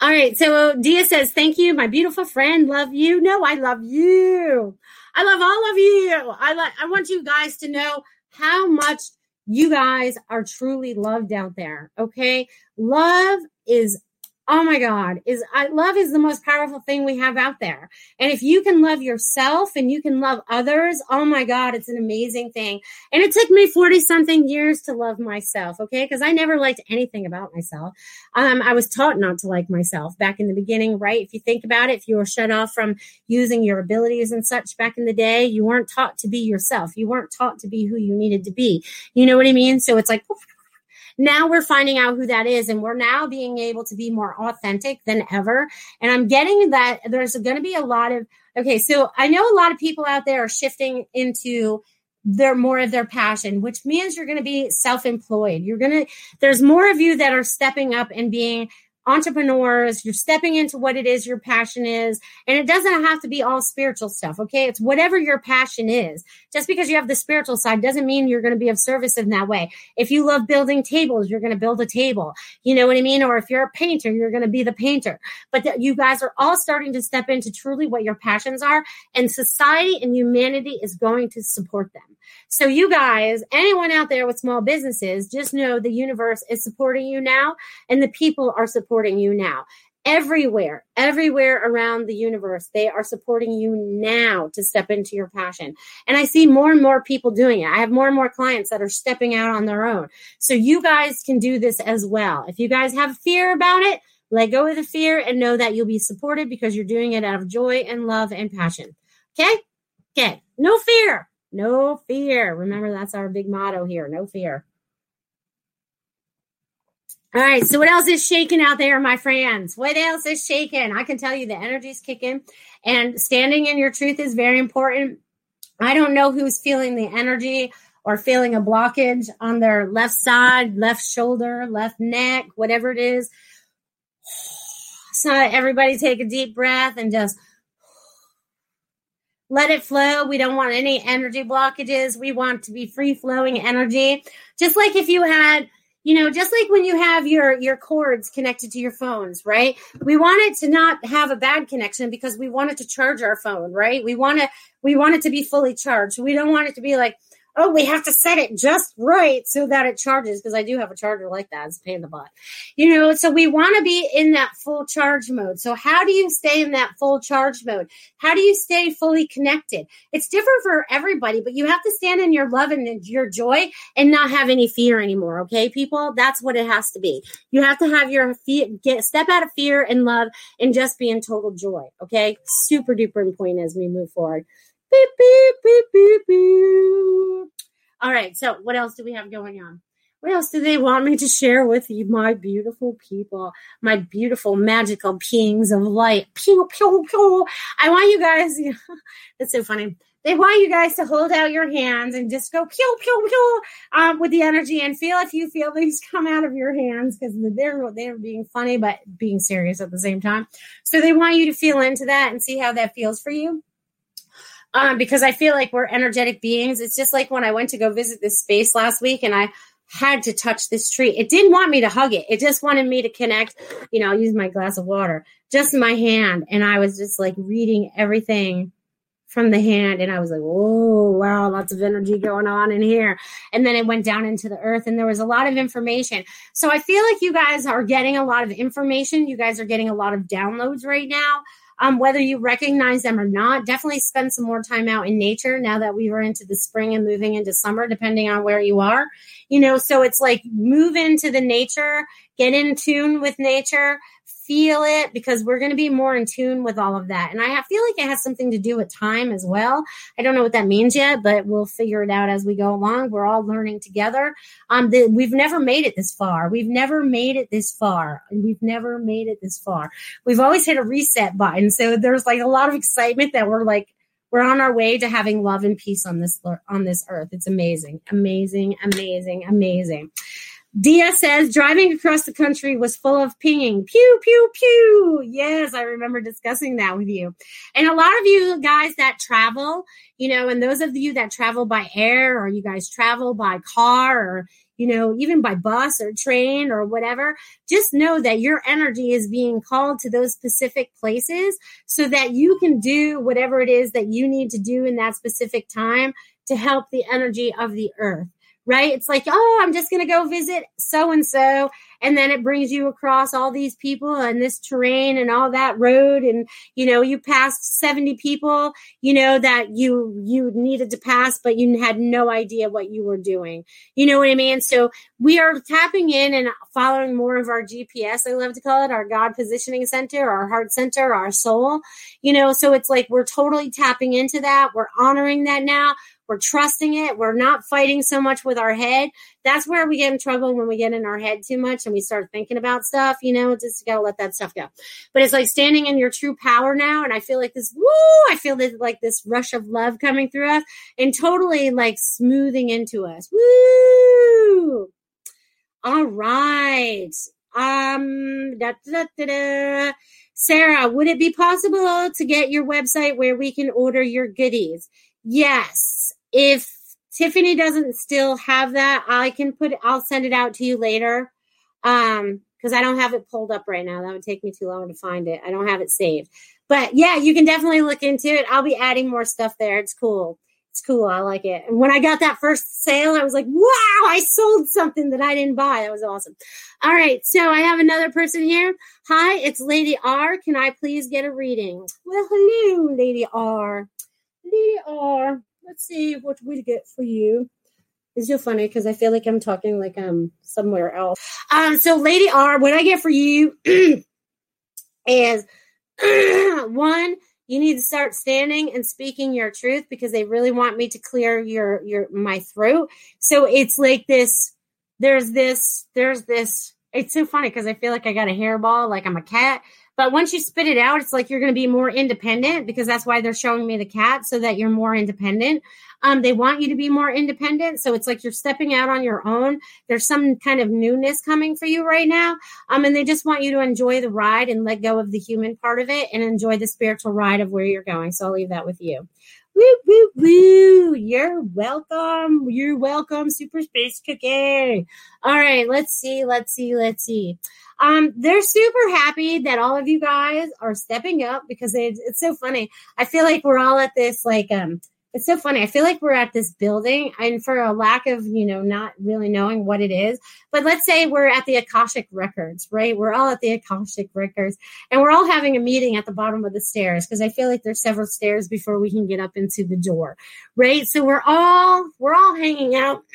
All right. So uh, Dia says, Thank you, my beautiful friend. Love you. No, I love you. I love all of you. I like I want you guys to know how much you guys are truly loved out there. Okay. Love is oh my god is i love is the most powerful thing we have out there. And if you can love yourself and you can love others oh my god it's an amazing thing. And it took me 40 something years to love myself okay? Because i never liked anything about myself. Um, i was taught not to like myself back in the beginning right? If you think about it if you were shut off from using your abilities and such back in the day you weren't taught to be yourself. You weren't taught to be who you needed to be. You know what i mean? So it's like now we're finding out who that is and we're now being able to be more authentic than ever. And i'm getting that there's going to be a lot of okay so i know a lot of people out there are shifting into their more of their passion which means you're going to be self-employed. You're going to there's more of you that are stepping up and being entrepreneurs. You're stepping into what it is your passion is. And it doesn't have to be all spiritual stuff. Okay. It's whatever your passion is. Just because you have the spiritual side doesn't mean you're going to be of service in that way. If you love building tables, you're going to build a table. You know what I mean? Or if you're a painter, you're going to be the painter. But you guys are all starting to step into truly what your passions are. And society and humanity is going to support them. So, you guys, anyone out there with small businesses, just know the universe is supporting you now and the people are supporting you now. Everywhere, everywhere around the universe, they are supporting you now to step into your passion. And I see more and more people doing it. I have more and more clients that are stepping out on their own. So, you guys can do this as well. If you guys have fear about it, let go of the fear and know that you'll be supported because you're doing it out of joy and love and passion. Okay? Okay. No fear. No fear. Remember, that's our big motto here no fear. All right, so what else is shaking out there, my friends? What else is shaking? I can tell you the energy's kicking, and standing in your truth is very important. I don't know who's feeling the energy or feeling a blockage on their left side, left shoulder, left neck, whatever it is. So, everybody take a deep breath and just let it flow. We don't want any energy blockages. We want to be free flowing energy. Just like if you had, you know, just like when you have your your cords connected to your phones, right? We want it to not have a bad connection because we want it to charge our phone, right? We want to we want it to be fully charged. We don't want it to be like oh, we have to set it just right so that it charges because I do have a charger like that. It's a pain in the butt. You know, so we want to be in that full charge mode. So how do you stay in that full charge mode? How do you stay fully connected? It's different for everybody, but you have to stand in your love and your joy and not have any fear anymore. Okay, people? That's what it has to be. You have to have your feet get step out of fear and love and just be in total joy. Okay. Super duper important as we move forward. Beep, beep, beep, beep, beep. All right. So, what else do we have going on? What else do they want me to share with you, my beautiful people, my beautiful magical beings of light? Pew, pew, pew. I want you guys, (laughs) it's so funny. They want you guys to hold out your hands and just go pew, pew, pew um, with the energy and feel if you feel these (laughs) come out of your hands because they're, they're being funny but being serious at the same time. So they want you to feel into that and see how that feels for you um, because I feel like we're energetic beings. It's just like when I went to go visit this space last week and I had to touch this tree. It didn't want me to hug it. It just wanted me to connect, you know, use my glass of water, just my hand. And I was just like reading everything from the hand. And I was like, oh, wow, lots of energy going on in here. And then it went down into the earth and there was a lot of information. So I feel like you guys are getting a lot of information. You guys are getting a lot of downloads right now um, whether you recognize them or not. Definitely spend some more time out in nature now that we were into the spring and moving into summer, depending on where you are. You know, so it's like move into the nature, get in tune with nature, feel it because we're going to be more in tune with all of that. And I feel like it has something to do with time as well. I don't know what that means yet, but we'll figure it out as we go along. We're all learning together. Um, the, we've never made it this far. We've never made it this far. We've never made it this far. We've always hit a reset button. So there's like a lot of excitement that we're like, we're on our way to having love and peace on this on this earth. It's amazing, amazing, amazing, amazing. Dia says driving across the country was full of pinging. Pew, pew, pew. Yes, I remember discussing that with you. And a lot of you guys that travel, you know, and those of you that travel by air or you guys travel by car or, you know, even by bus or train or whatever, just know that your energy is being called to those specific places so that you can do whatever it is that you need to do in that specific time to help the energy of the earth right? It's like, oh, I'm just going to go visit so and so. And then it brings you across all these people and this terrain and all that road. And, you know, you passed 70 people, you know, that you, you needed to pass, but you had no idea what you were doing. You know what I mean? So we are tapping in and following more of our GPS, I love to call it, our God positioning center, our heart center, our soul, you know, so it's like we're totally tapping into that. We're honoring that now we're trusting it. We're not fighting so much with our head. That's where we get in trouble when we get in our head too much and we start thinking about stuff, you know, just gotta let that stuff go. But it's like standing in your true power now. And I feel like this, woo, I feel this like this rush of love coming through us and totally like smoothing into us. Woo! All right. Um, da, da, da. Sarah, would it be possible to get your website where we can order your goodies? Yes. If Tiffany doesn't still have that, I can put I'll send it out to you later. Um, because I don't have it pulled up right now. That would take me too long to find it. I don't have it saved. But yeah, you can definitely look into it. I'll be adding more stuff there. It's cool. It's cool. I like it. And when I got that first sale, I was like, wow, I sold something that I didn't buy. That was awesome. All right. So I have another person here. Hi, it's Lady R. Can I please get a reading? Well, hello, Lady R. Lady R. Let's see what we get for you. It's so funny because I feel like I'm talking like I'm somewhere else. Um, so Lady R, what I get for you (clears throat) is (clears throat) one, you need to start standing and speaking your truth because they really want me to clear your your my throat. So it's like this, there's this, there's this. It's so funny because I feel like I got a hairball, like I'm a cat. But once you spit it out, it's like you're going to be more independent because that's why they're showing me the cat so that you're more independent. Um, they want you to be more independent. So it's like you're stepping out on your own. There's some kind of newness coming for you right now. Um, and they just want you to enjoy the ride and let go of the human part of it and enjoy the spiritual ride of where you're going. So I'll leave that with you. Woo, woo, woo. You're welcome. You're welcome, Super Space Cookie. All right, let's see, let's see, let's see. Um, they're super happy that all of you guys are stepping up because it's, it's so funny. I feel like we're all at this like um it's so funny. I feel like we're at this building, and for a lack of, you know, not really knowing what it is, but let's say we're at the Akashic Records, right? We're all at the Akashic Records, and we're all having a meeting at the bottom of the stairs because I feel like there's several stairs before we can get up into the door, right? So we're all we're all hanging out. (clears throat)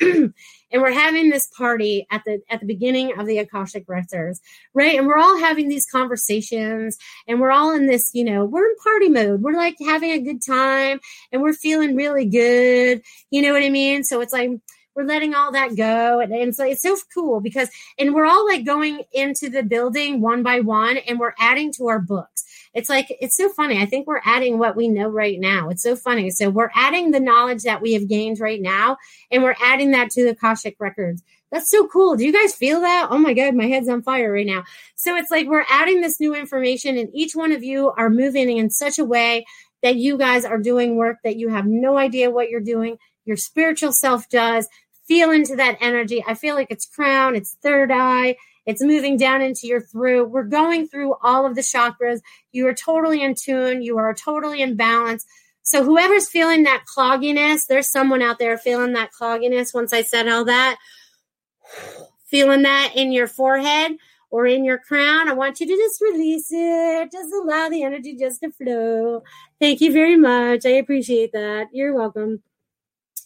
and we're having this party at the at the beginning of the Akashic Records, right? And we're all having these conversations, and we're all in this, you know, we're in party mode. We're like having a good time, and we're feeling really good. You know what I mean? So it's like we're letting all that go and, and so it's so cool because and we're all like going into the building one by one and we're adding to our books it's like it's so funny i think we're adding what we know right now it's so funny so we're adding the knowledge that we have gained right now and we're adding that to the Akashic records that's so cool. Do you guys feel that? Oh my God, my head's on fire right now. So it's like we're adding this new information, and each one of you are moving in such a way that you guys are doing work that you have no idea what you're doing. Your spiritual self does feel into that energy. I feel like it's crown, it's third eye, it's moving down into your throat. We're going through all of the chakras. You are totally in tune, you are totally in balance. So whoever's feeling that clogginess, there's someone out there feeling that clogginess once I said all that. Feeling that in your forehead or in your crown, I want you to just release it. Just allow the energy just to flow. Thank you very much. I appreciate that. You're welcome.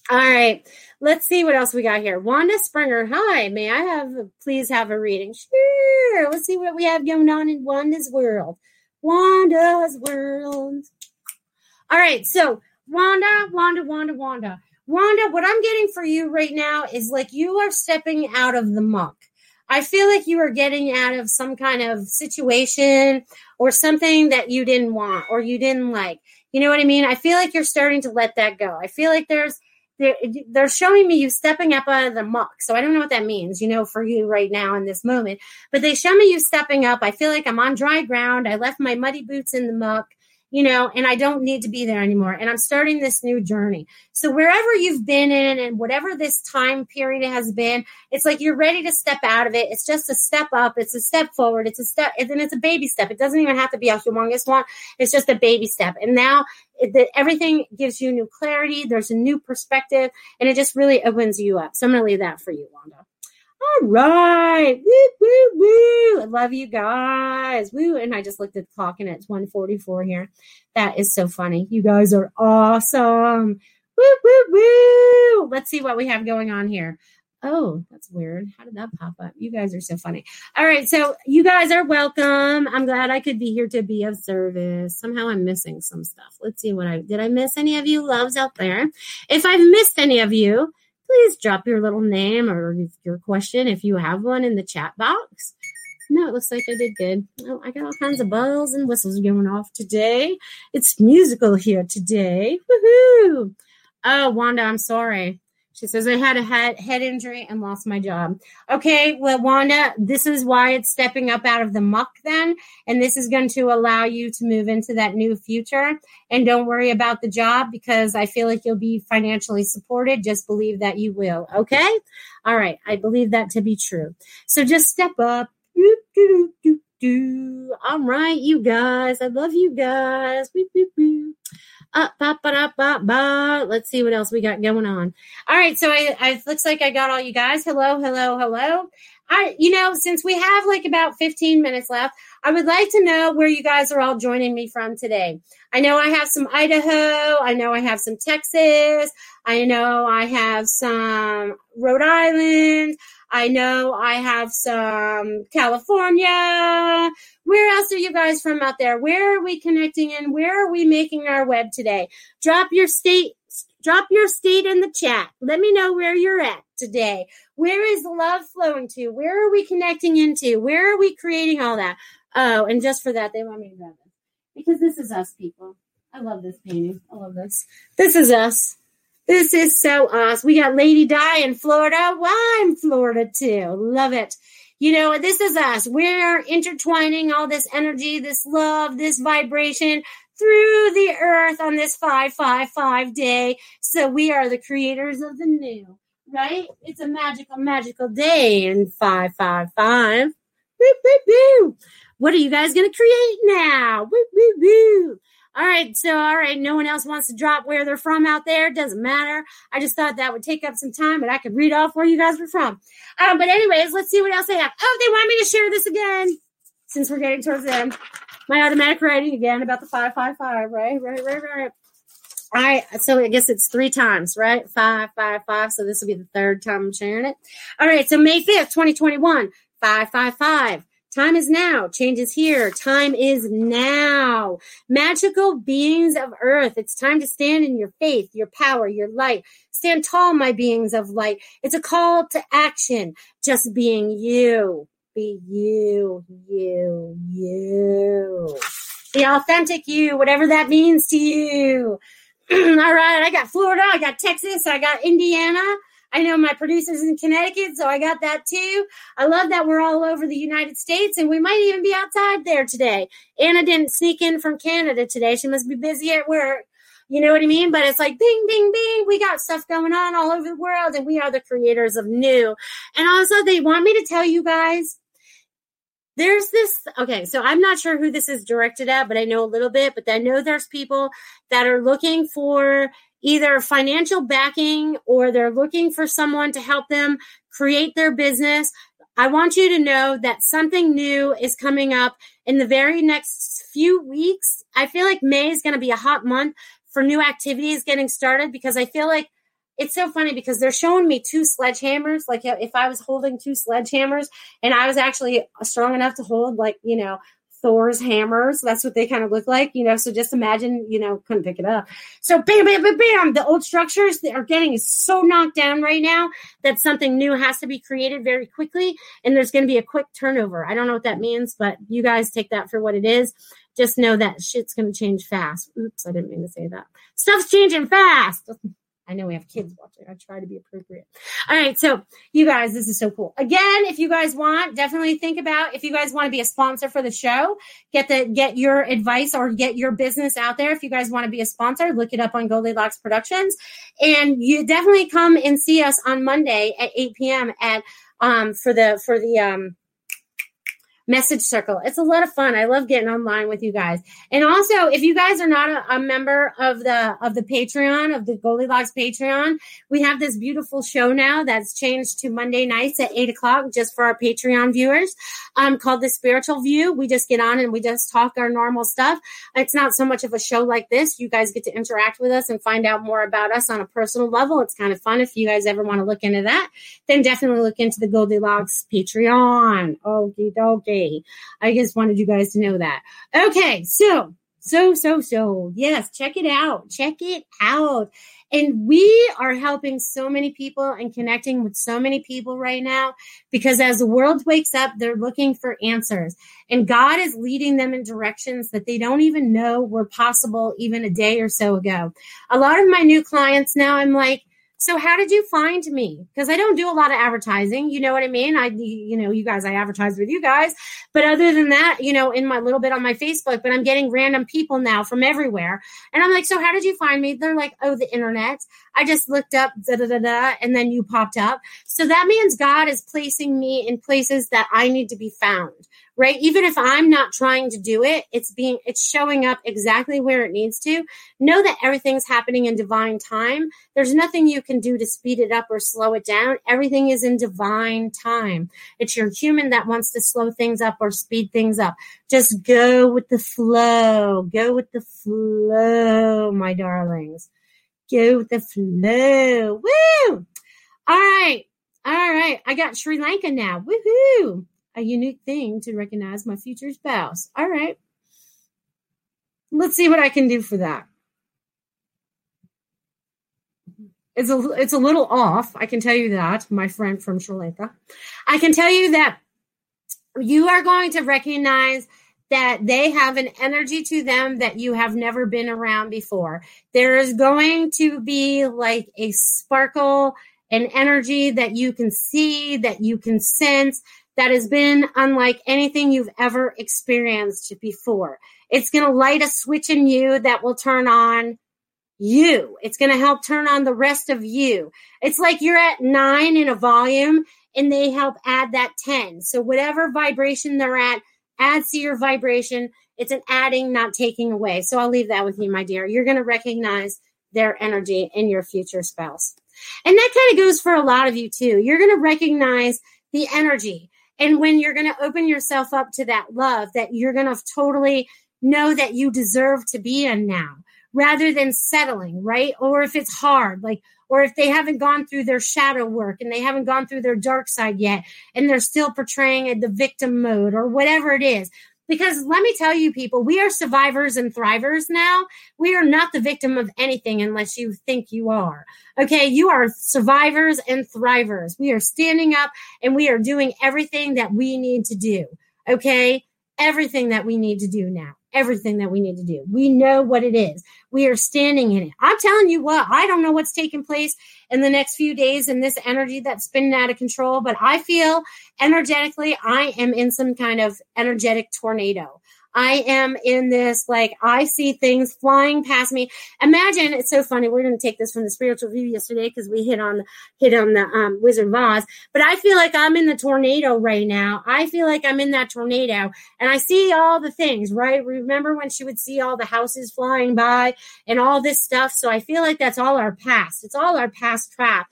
All right. Let's see what else we got here. Wanda Springer. Hi. May I have please have a reading? Sure. Let's see what we have going on in Wanda's world. Wanda's world. All right. So Wanda, Wanda, Wanda, Wanda. Wanda, what I'm getting for you right now is like you are stepping out of the muck. I feel like you are getting out of some kind of situation or something that you didn't want or you didn't like. You know what I mean? I feel like you're starting to let that go. I feel like there's they're, they're showing me you stepping up out of the muck. So I don't know what that means, you know, for you right now in this moment. But they show me you stepping up. I feel like I'm on dry ground. I left my muddy boots in the muck you know, and I don't need to be there anymore. And I'm starting this new journey. So wherever you've been in and whatever this time period has been, it's like you're ready to step out of it. It's just a step up. It's a step forward. It's a step, and then it's a baby step. It doesn't even have to be a humongous one. It's just a baby step. And now it, everything gives you new clarity. There's a new perspective, and it just really opens you up. So I'm going to leave that for you, Wanda. All right. Woo, woo, woo. I love you guys. Woo. And I just looked at the clock and it's 144 here. That is so funny. You guys are awesome. Woo, woo, woo. Let's see what we have going on here. Oh, that's weird. How did that pop up? You guys are so funny. All right, so you guys are welcome. I'm glad I could be here to be of service. Somehow I'm missing some stuff. Let's see what I did. I miss any of you loves out there? If I've missed any of you, please drop your little name or your question if you have one in the chat box. No, it looks like I did good. Oh, I got all kinds of bells and whistles going off today. It's musical here today. Woohoo! Oh, Wanda, I'm sorry. She says, I had a head, head injury and lost my job. Okay, well, Wanda, this is why it's stepping up out of the muck then. And this is going to allow you to move into that new future. And don't worry about the job because I feel like you'll be financially supported. Just believe that you will. Okay? All right. I believe that to be true. So just step up. Do, do. All right, you guys. I love you guys. Uh, Up, ba, da, ba, ba. Let's see what else we got going on. All right, so I, I looks like I got all you guys. Hello, hello, hello. I, you know, since we have like about 15 minutes left, I would like to know where you guys are all joining me from today. I know I have some Idaho. I know I have some Texas. I know I have some Rhode Island. I know I have some California. Where else are you guys from out there? Where are we connecting in? Where are we making our web today? Drop your state drop your state in the chat. Let me know where you're at today. Where is love flowing to? Where are we connecting into? Where are we creating all that? Oh, and just for that, they want me to grab this because this is us, people. I love this painting. I love this. This is us. This is so us. We got Lady Di in Florida. Well, I'm Florida too. Love it. You know, this is us. We're intertwining all this energy, this love, this vibration through the earth on this 555 day. So we are the creators of the new, right? It's a magical, magical day in 555. Woo, woo, woo. What are you guys going to create now? Woo, woo, woo. All right, so all right, no one else wants to drop where they're from out there. Doesn't matter. I just thought that would take up some time, but I could read off where you guys were from. Um, but anyways, let's see what else they have. Oh, they want me to share this again since we're getting towards the end. My automatic writing again about the five five five. Right, right, right, right. All right, so I guess it's three times, right? Five, five, five. So this will be the third time I'm sharing it. All right, so May 5th, 2021, 555. Time is now. Change is here. Time is now. Magical beings of earth. It's time to stand in your faith, your power, your light. Stand tall, my beings of light. It's a call to action. Just being you. Be you, you, you. The authentic you, whatever that means to you. (clears throat) All right, I got Florida, I got Texas, I got Indiana. I know my producer's in Connecticut, so I got that too. I love that we're all over the United States and we might even be outside there today. Anna didn't sneak in from Canada today. She must be busy at work. You know what I mean? But it's like bing, bing, bing. We got stuff going on all over the world and we are the creators of new. And also, they want me to tell you guys there's this okay so i'm not sure who this is directed at but i know a little bit but i know there's people that are looking for either financial backing or they're looking for someone to help them create their business, I want you to know that something new is coming up in the very next few weeks. I feel like May is going to be a hot month for new activities getting started because I feel like it's so funny because they're showing me two sledgehammers. Like if I was holding two sledgehammers and I was actually strong enough to hold, like, you know, Thor's hammers. That's what they kind of look like, you know. So just imagine, you know, couldn't pick it up. So bam, bam, bam, bam. The old structures that are getting so knocked down right now that something new has to be created very quickly, and there's going to be a quick turnover. I don't know what that means, but you guys take that for what it is. Just know that shit's going to change fast. Oops, I didn't mean to say that. Stuff's changing fast. I know we have kids watching. I try to be appropriate. All right. So, you guys, this is so cool. Again, if you guys want, definitely think about if you guys want to be a sponsor for the show, get the get your advice or get your business out there. If you guys want to be a sponsor, look it up on Goldilocks Productions. And you definitely come and see us on Monday at 8 p.m. at um for the for the um message circle. It's a lot of fun. I love getting online with you guys. And also, if you guys are not a, a, member of the of the Patreon of the Goldilocks Patreon, we have this beautiful show now that's changed to Monday nights at eight o'clock just for our Patreon viewers. Um, called the Spiritual View. We just get on and we just talk our normal stuff. It's not so much of a show like this. You guys get to interact with us and find out more about us on a personal level. It's kind of fun. If you guys ever want to look into that, then definitely look into the Goldilocks Patreon. Okie dokie. I just wanted you guys to know that. Okay, so, so, so, so, yes, check it out. Check it out. And we are helping so many people and connecting with so many people right now because as the world wakes up, they're looking for answers. And God is leading them in directions that they don't even know were possible even a day or so ago. A lot of my new clients now, I'm like, So how did you find me? Because I don't do a lot of advertising. You know what I mean? I, you know, you guys, I advertise with you guys. But other than that, you know, in my little bit on my Facebook, but I'm getting random people now from everywhere. And I'm like, so how did you find me? They're like, oh, the internet. I just looked up da da da da, and then you popped up. So that means God is placing me in places that I need to be found right? Even if i'm not trying to do it it's being it's showing up exactly where it needs to. Know that everything's happening in divine time. There's nothing you can do to speed it up or slow it down. Everything is in divine time. It's your human that wants to slow things up or speed things up. Just go with the flow. Go with the flow my darlings. Go with the flow. Woo! All right. All right. I got sri lanka now. Woohoo a unique thing to recognize my future spouse. All right. Let's see what I can do for that. It's a it's a little off. I can tell you that, my friend from Sri Lanka. I can tell you that you are going to recognize that they have an energy to them that you have never been around before. There is going to be like a sparkle, an energy that you can see, that you can sense, that has been unlike anything you've ever experienced before. It's going to light a switch in you that will turn on you. It's going to help turn on the rest of you. It's like you're at nine in a volume and they help add that 10. So whatever vibration they're at adds to your vibration. It's an adding, not taking away. So I'll leave that with you, my dear. You're going to recognize their energy in your future spouse. And that kind of goes for a lot of you too. You're going to recognize the energy. And when you're going to open yourself up to that love, that you're going to totally know that you deserve to be in now rather than settling, right? Or if it's hard, like, or if they haven't gone through their shadow work and they haven't gone through their dark side yet and they're still portraying the victim mode or whatever it is. Because let me tell you, people, we are survivors and thrivers now. We are not the victim of anything unless you think you are. Okay, you are survivors and thrivers. We are standing up and we are doing everything that we need to do. Okay, everything that we need to do now everything that we need to do. We know what it is. We are standing in it. I'm telling you what, I don't know what's taking place in the next few days in this energy that's spinning out of control, but I feel energetically I am in some kind of energetic tornado. I am in this, like, I see things flying past me. Imagine, it's so funny. We're going to take this from the spiritual view yesterday because we hit on, hit on the um, Wizard of Oz. But I feel like I'm in the tornado right now. I feel like I'm in that tornado and I see all the things, right? Remember when she would see all the houses flying by and all this stuff? So I feel like that's all our past. It's all our past trap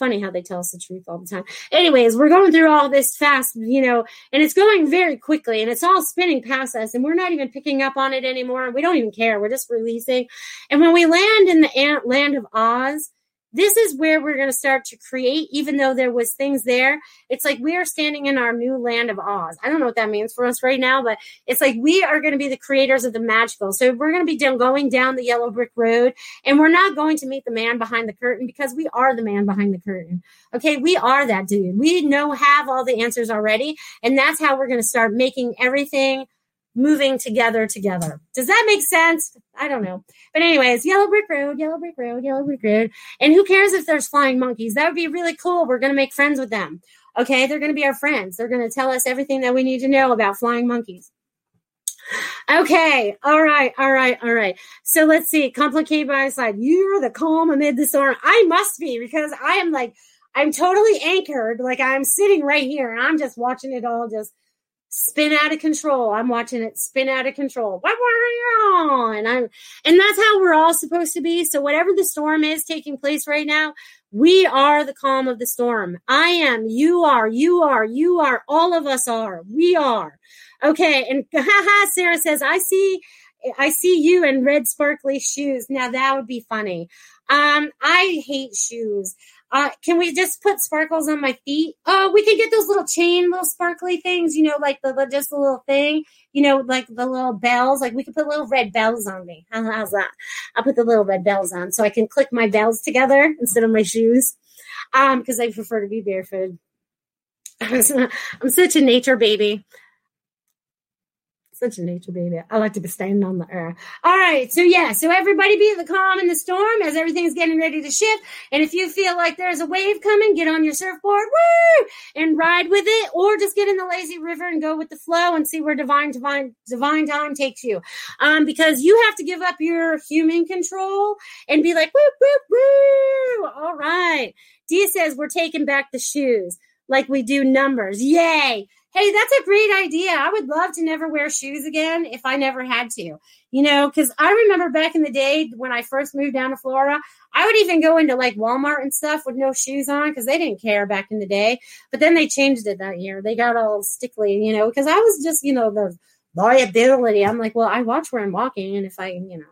funny how they tell us the truth all the time. Anyways, we're going through all this fast, you know, and it's going very quickly and it's all spinning past us and we're not even picking up on it anymore. We don't even care. We're just releasing. And when we land in the land of Oz, this is where we're going to start to create even though there was things there. It's like we are standing in our new land of oz. I don't know what that means for us right now but it's like we are going to be the creators of the magical. So we're going to be going down the yellow brick road and we're not going to meet the man behind the curtain because we are the man behind the curtain. Okay? We are that dude. We know have all the answers already and that's how we're going to start making everything moving together together. Does that make sense? I don't know. But anyways, yellow brick road, yellow brick road, yellow brick road. And who cares if there's flying monkeys? That would be really cool. We're going to make friends with them. Okay, they're going to be our friends. They're going to tell us everything that we need to know about flying monkeys. Okay, all right, all right, all right. So let's see. Complicated by side. You're the calm amid the storm. I must be because I am like, I'm totally anchored. Like I'm sitting right here and I'm just watching it all just spin out of control. I'm watching it spin out of control. And I'm and that's how we're all supposed to be. So whatever the storm is taking place right now, we are the calm of the storm. I am, you are, you are, you are, all of us are. We are. Okay, and (laughs) haha, Sarah says, I see I see you in red sparkly shoes. Now that would be funny. Um, I hate shoes. Uh, can we just put sparkles on my feet? Oh, we can get those little chain, little sparkly things, you know, like the, just a little thing, you know, like the little bells. Like we could put little red bells on me. How's that? I'll put the little red bells on so I can click my bells together instead of my shoes. Um, because I prefer to be barefoot. (laughs) I'm such a nature baby. Such a nature baby. I like to be standing on the air. All right. So, yeah. So, everybody be the calm in the storm as everything's getting ready to shift. And if you feel like there's a wave coming, get on your surfboard woo, and ride with it, or just get in the lazy river and go with the flow and see where divine, divine, divine time takes you. Um, because you have to give up your human control and be like, woo, woo, woo. All right. Dia says, we're taking back the shoes like we do numbers. Yay. Hey, that's a great idea. I would love to never wear shoes again if I never had to, you know, because I remember back in the day when I first moved down to Florida, I would even go into like Walmart and stuff with no shoes on because they didn't care back in the day. But then they changed it that year. They got all stickly, you know, because I was just, you know, the liability. I'm like, well, I watch where I'm walking. And if I, you know,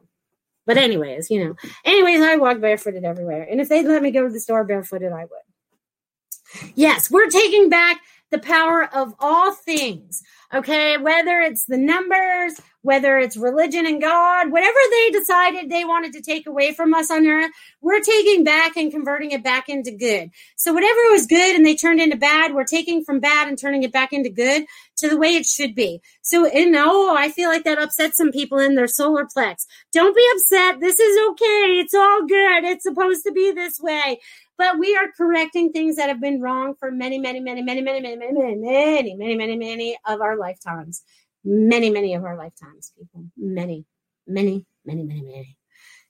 but anyways, you know, anyways, I walk barefooted everywhere. And if they'd let me go to the store barefooted, I would. Yes, we're taking back the power of all things. Okay, whether it's the numbers, whether it's religion and God, whatever they decided they wanted to take away from us on earth, we're taking back and converting it back into good. So whatever was good and they turned into bad, we're taking from bad and turning it back into good to the way it should be. So, and oh, I feel like that upsets some people in their solar plex. Don't be upset. This is okay. It's all good. It's supposed to be this way but we are correcting things that have been wrong for many, many, many, many, many, many, many, many, many, many, many, many of our lifetimes. Many, many of our lifetimes, people. Many, many, many, many, many.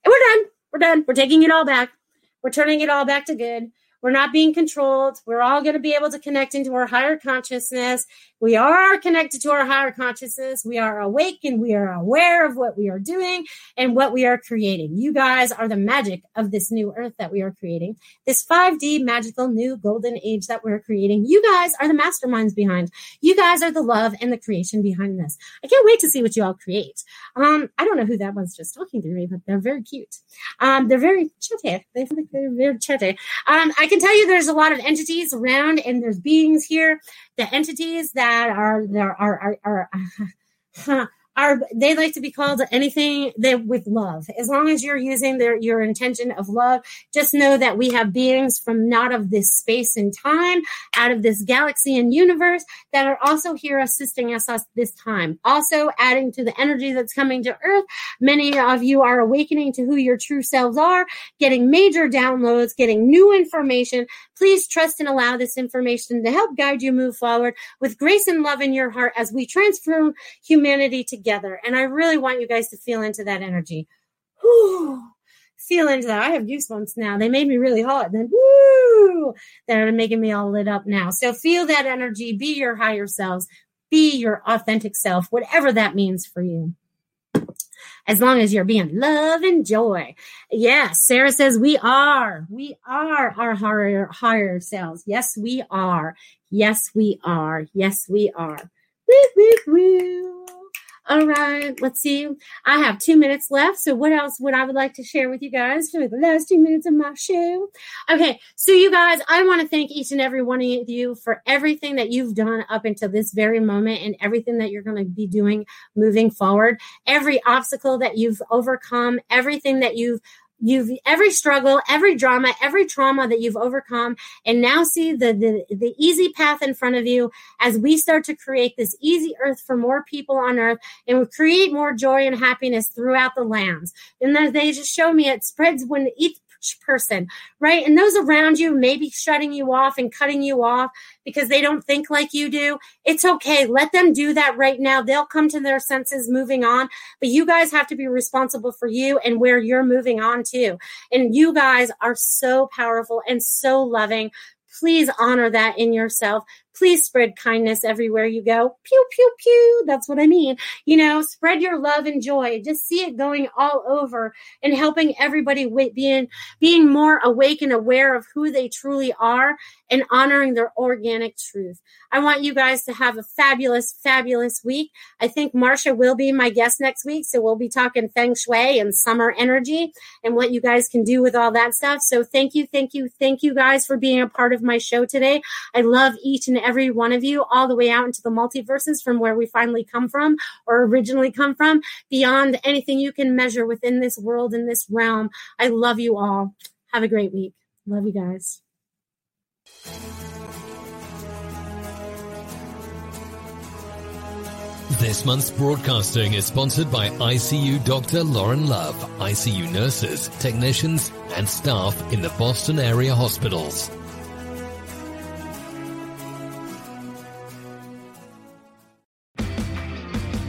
And we're done. We're done. We're taking it all back. We're turning it all back to good. We're not being controlled. We're all going to be able to connect into our higher consciousness. We are connected to our higher consciousness. We are awake and we are aware of what we are doing and what we are creating. You guys are the magic of this new earth that we are creating, this 5D magical new golden age that we're creating. You guys are the masterminds behind. You guys are the love and the creation behind this. I can't wait to see what you all create. Um, I don't know who that was just talking to me, but they're very cute. Um, they're very chatty. They're very chatty. Um, I can tell you there's a lot of entities around and there's beings here. The entities that are there are are, are (laughs) are they like to be called anything that with love. As long as you're using their your intention of love just know that we have beings from not of this space and time out of this galaxy and universe that are also here assisting us, us this time. Also adding to the energy that's coming to earth many of you are awakening to who your true selves are getting major downloads getting new information. Please trust and allow this information to help guide you move forward with grace and love in your heart as we transform humanity together together. And I really want you guys to feel into that energy. Whew, feel into that. I have goosebumps now. They made me really hot. And then woo, they're making me all lit up now. So feel that energy. Be your higher selves. Be your authentic self, whatever that means for you as long as you're being love and joy. Yes, Sarah says we are. We are our higher, higher selves. Yes, we are. Yes, we are. Yes, we are. Woo, woo, woo. All right, let's see. I have two minutes left. So, what else would I would like to share with you guys for the last two minutes of my show? Okay, so you guys, I want to thank each and every one of you for everything that you've done up until this very moment and everything that you're going to be doing moving forward. Every obstacle that you've overcome, everything that you've you've every struggle every drama every trauma that you've overcome and now see the, the the easy path in front of you as we start to create this easy earth for more people on earth and we create more joy and happiness throughout the lands. And then they just show me it spreads when each person, right? And those around you may be shutting you off and cutting you off because they don't think like you do. It's okay. Let them do that right now. They'll come to their senses moving on, but you guys have to be responsible for you and where you're moving on to. And you guys are so powerful and so loving. Please honor that in yourself. Please spread kindness everywhere you go. Pew, pew, pew. That's what I mean. You know, spread your love and joy. Just see it going all over and helping everybody being, being more awake and aware of who they truly are and honoring their organic truth. I want you guys to have a fabulous, fabulous week. I think Marsha will be my guest next week. So we'll be talking feng shui and summer energy and what you guys can do with all that stuff. So thank you, thank you, thank you guys for being a part of my show today. I love each and every one of you all the way out into the multiverses from where we finally come from or originally come from, beyond anything you can measure within this world and this realm. I love you all. Have a great week. Love you guys. This month's broadcasting is sponsored by ICU Dr. Lauren Love, ICU nurses, technicians, and staff in the Boston area hospitals.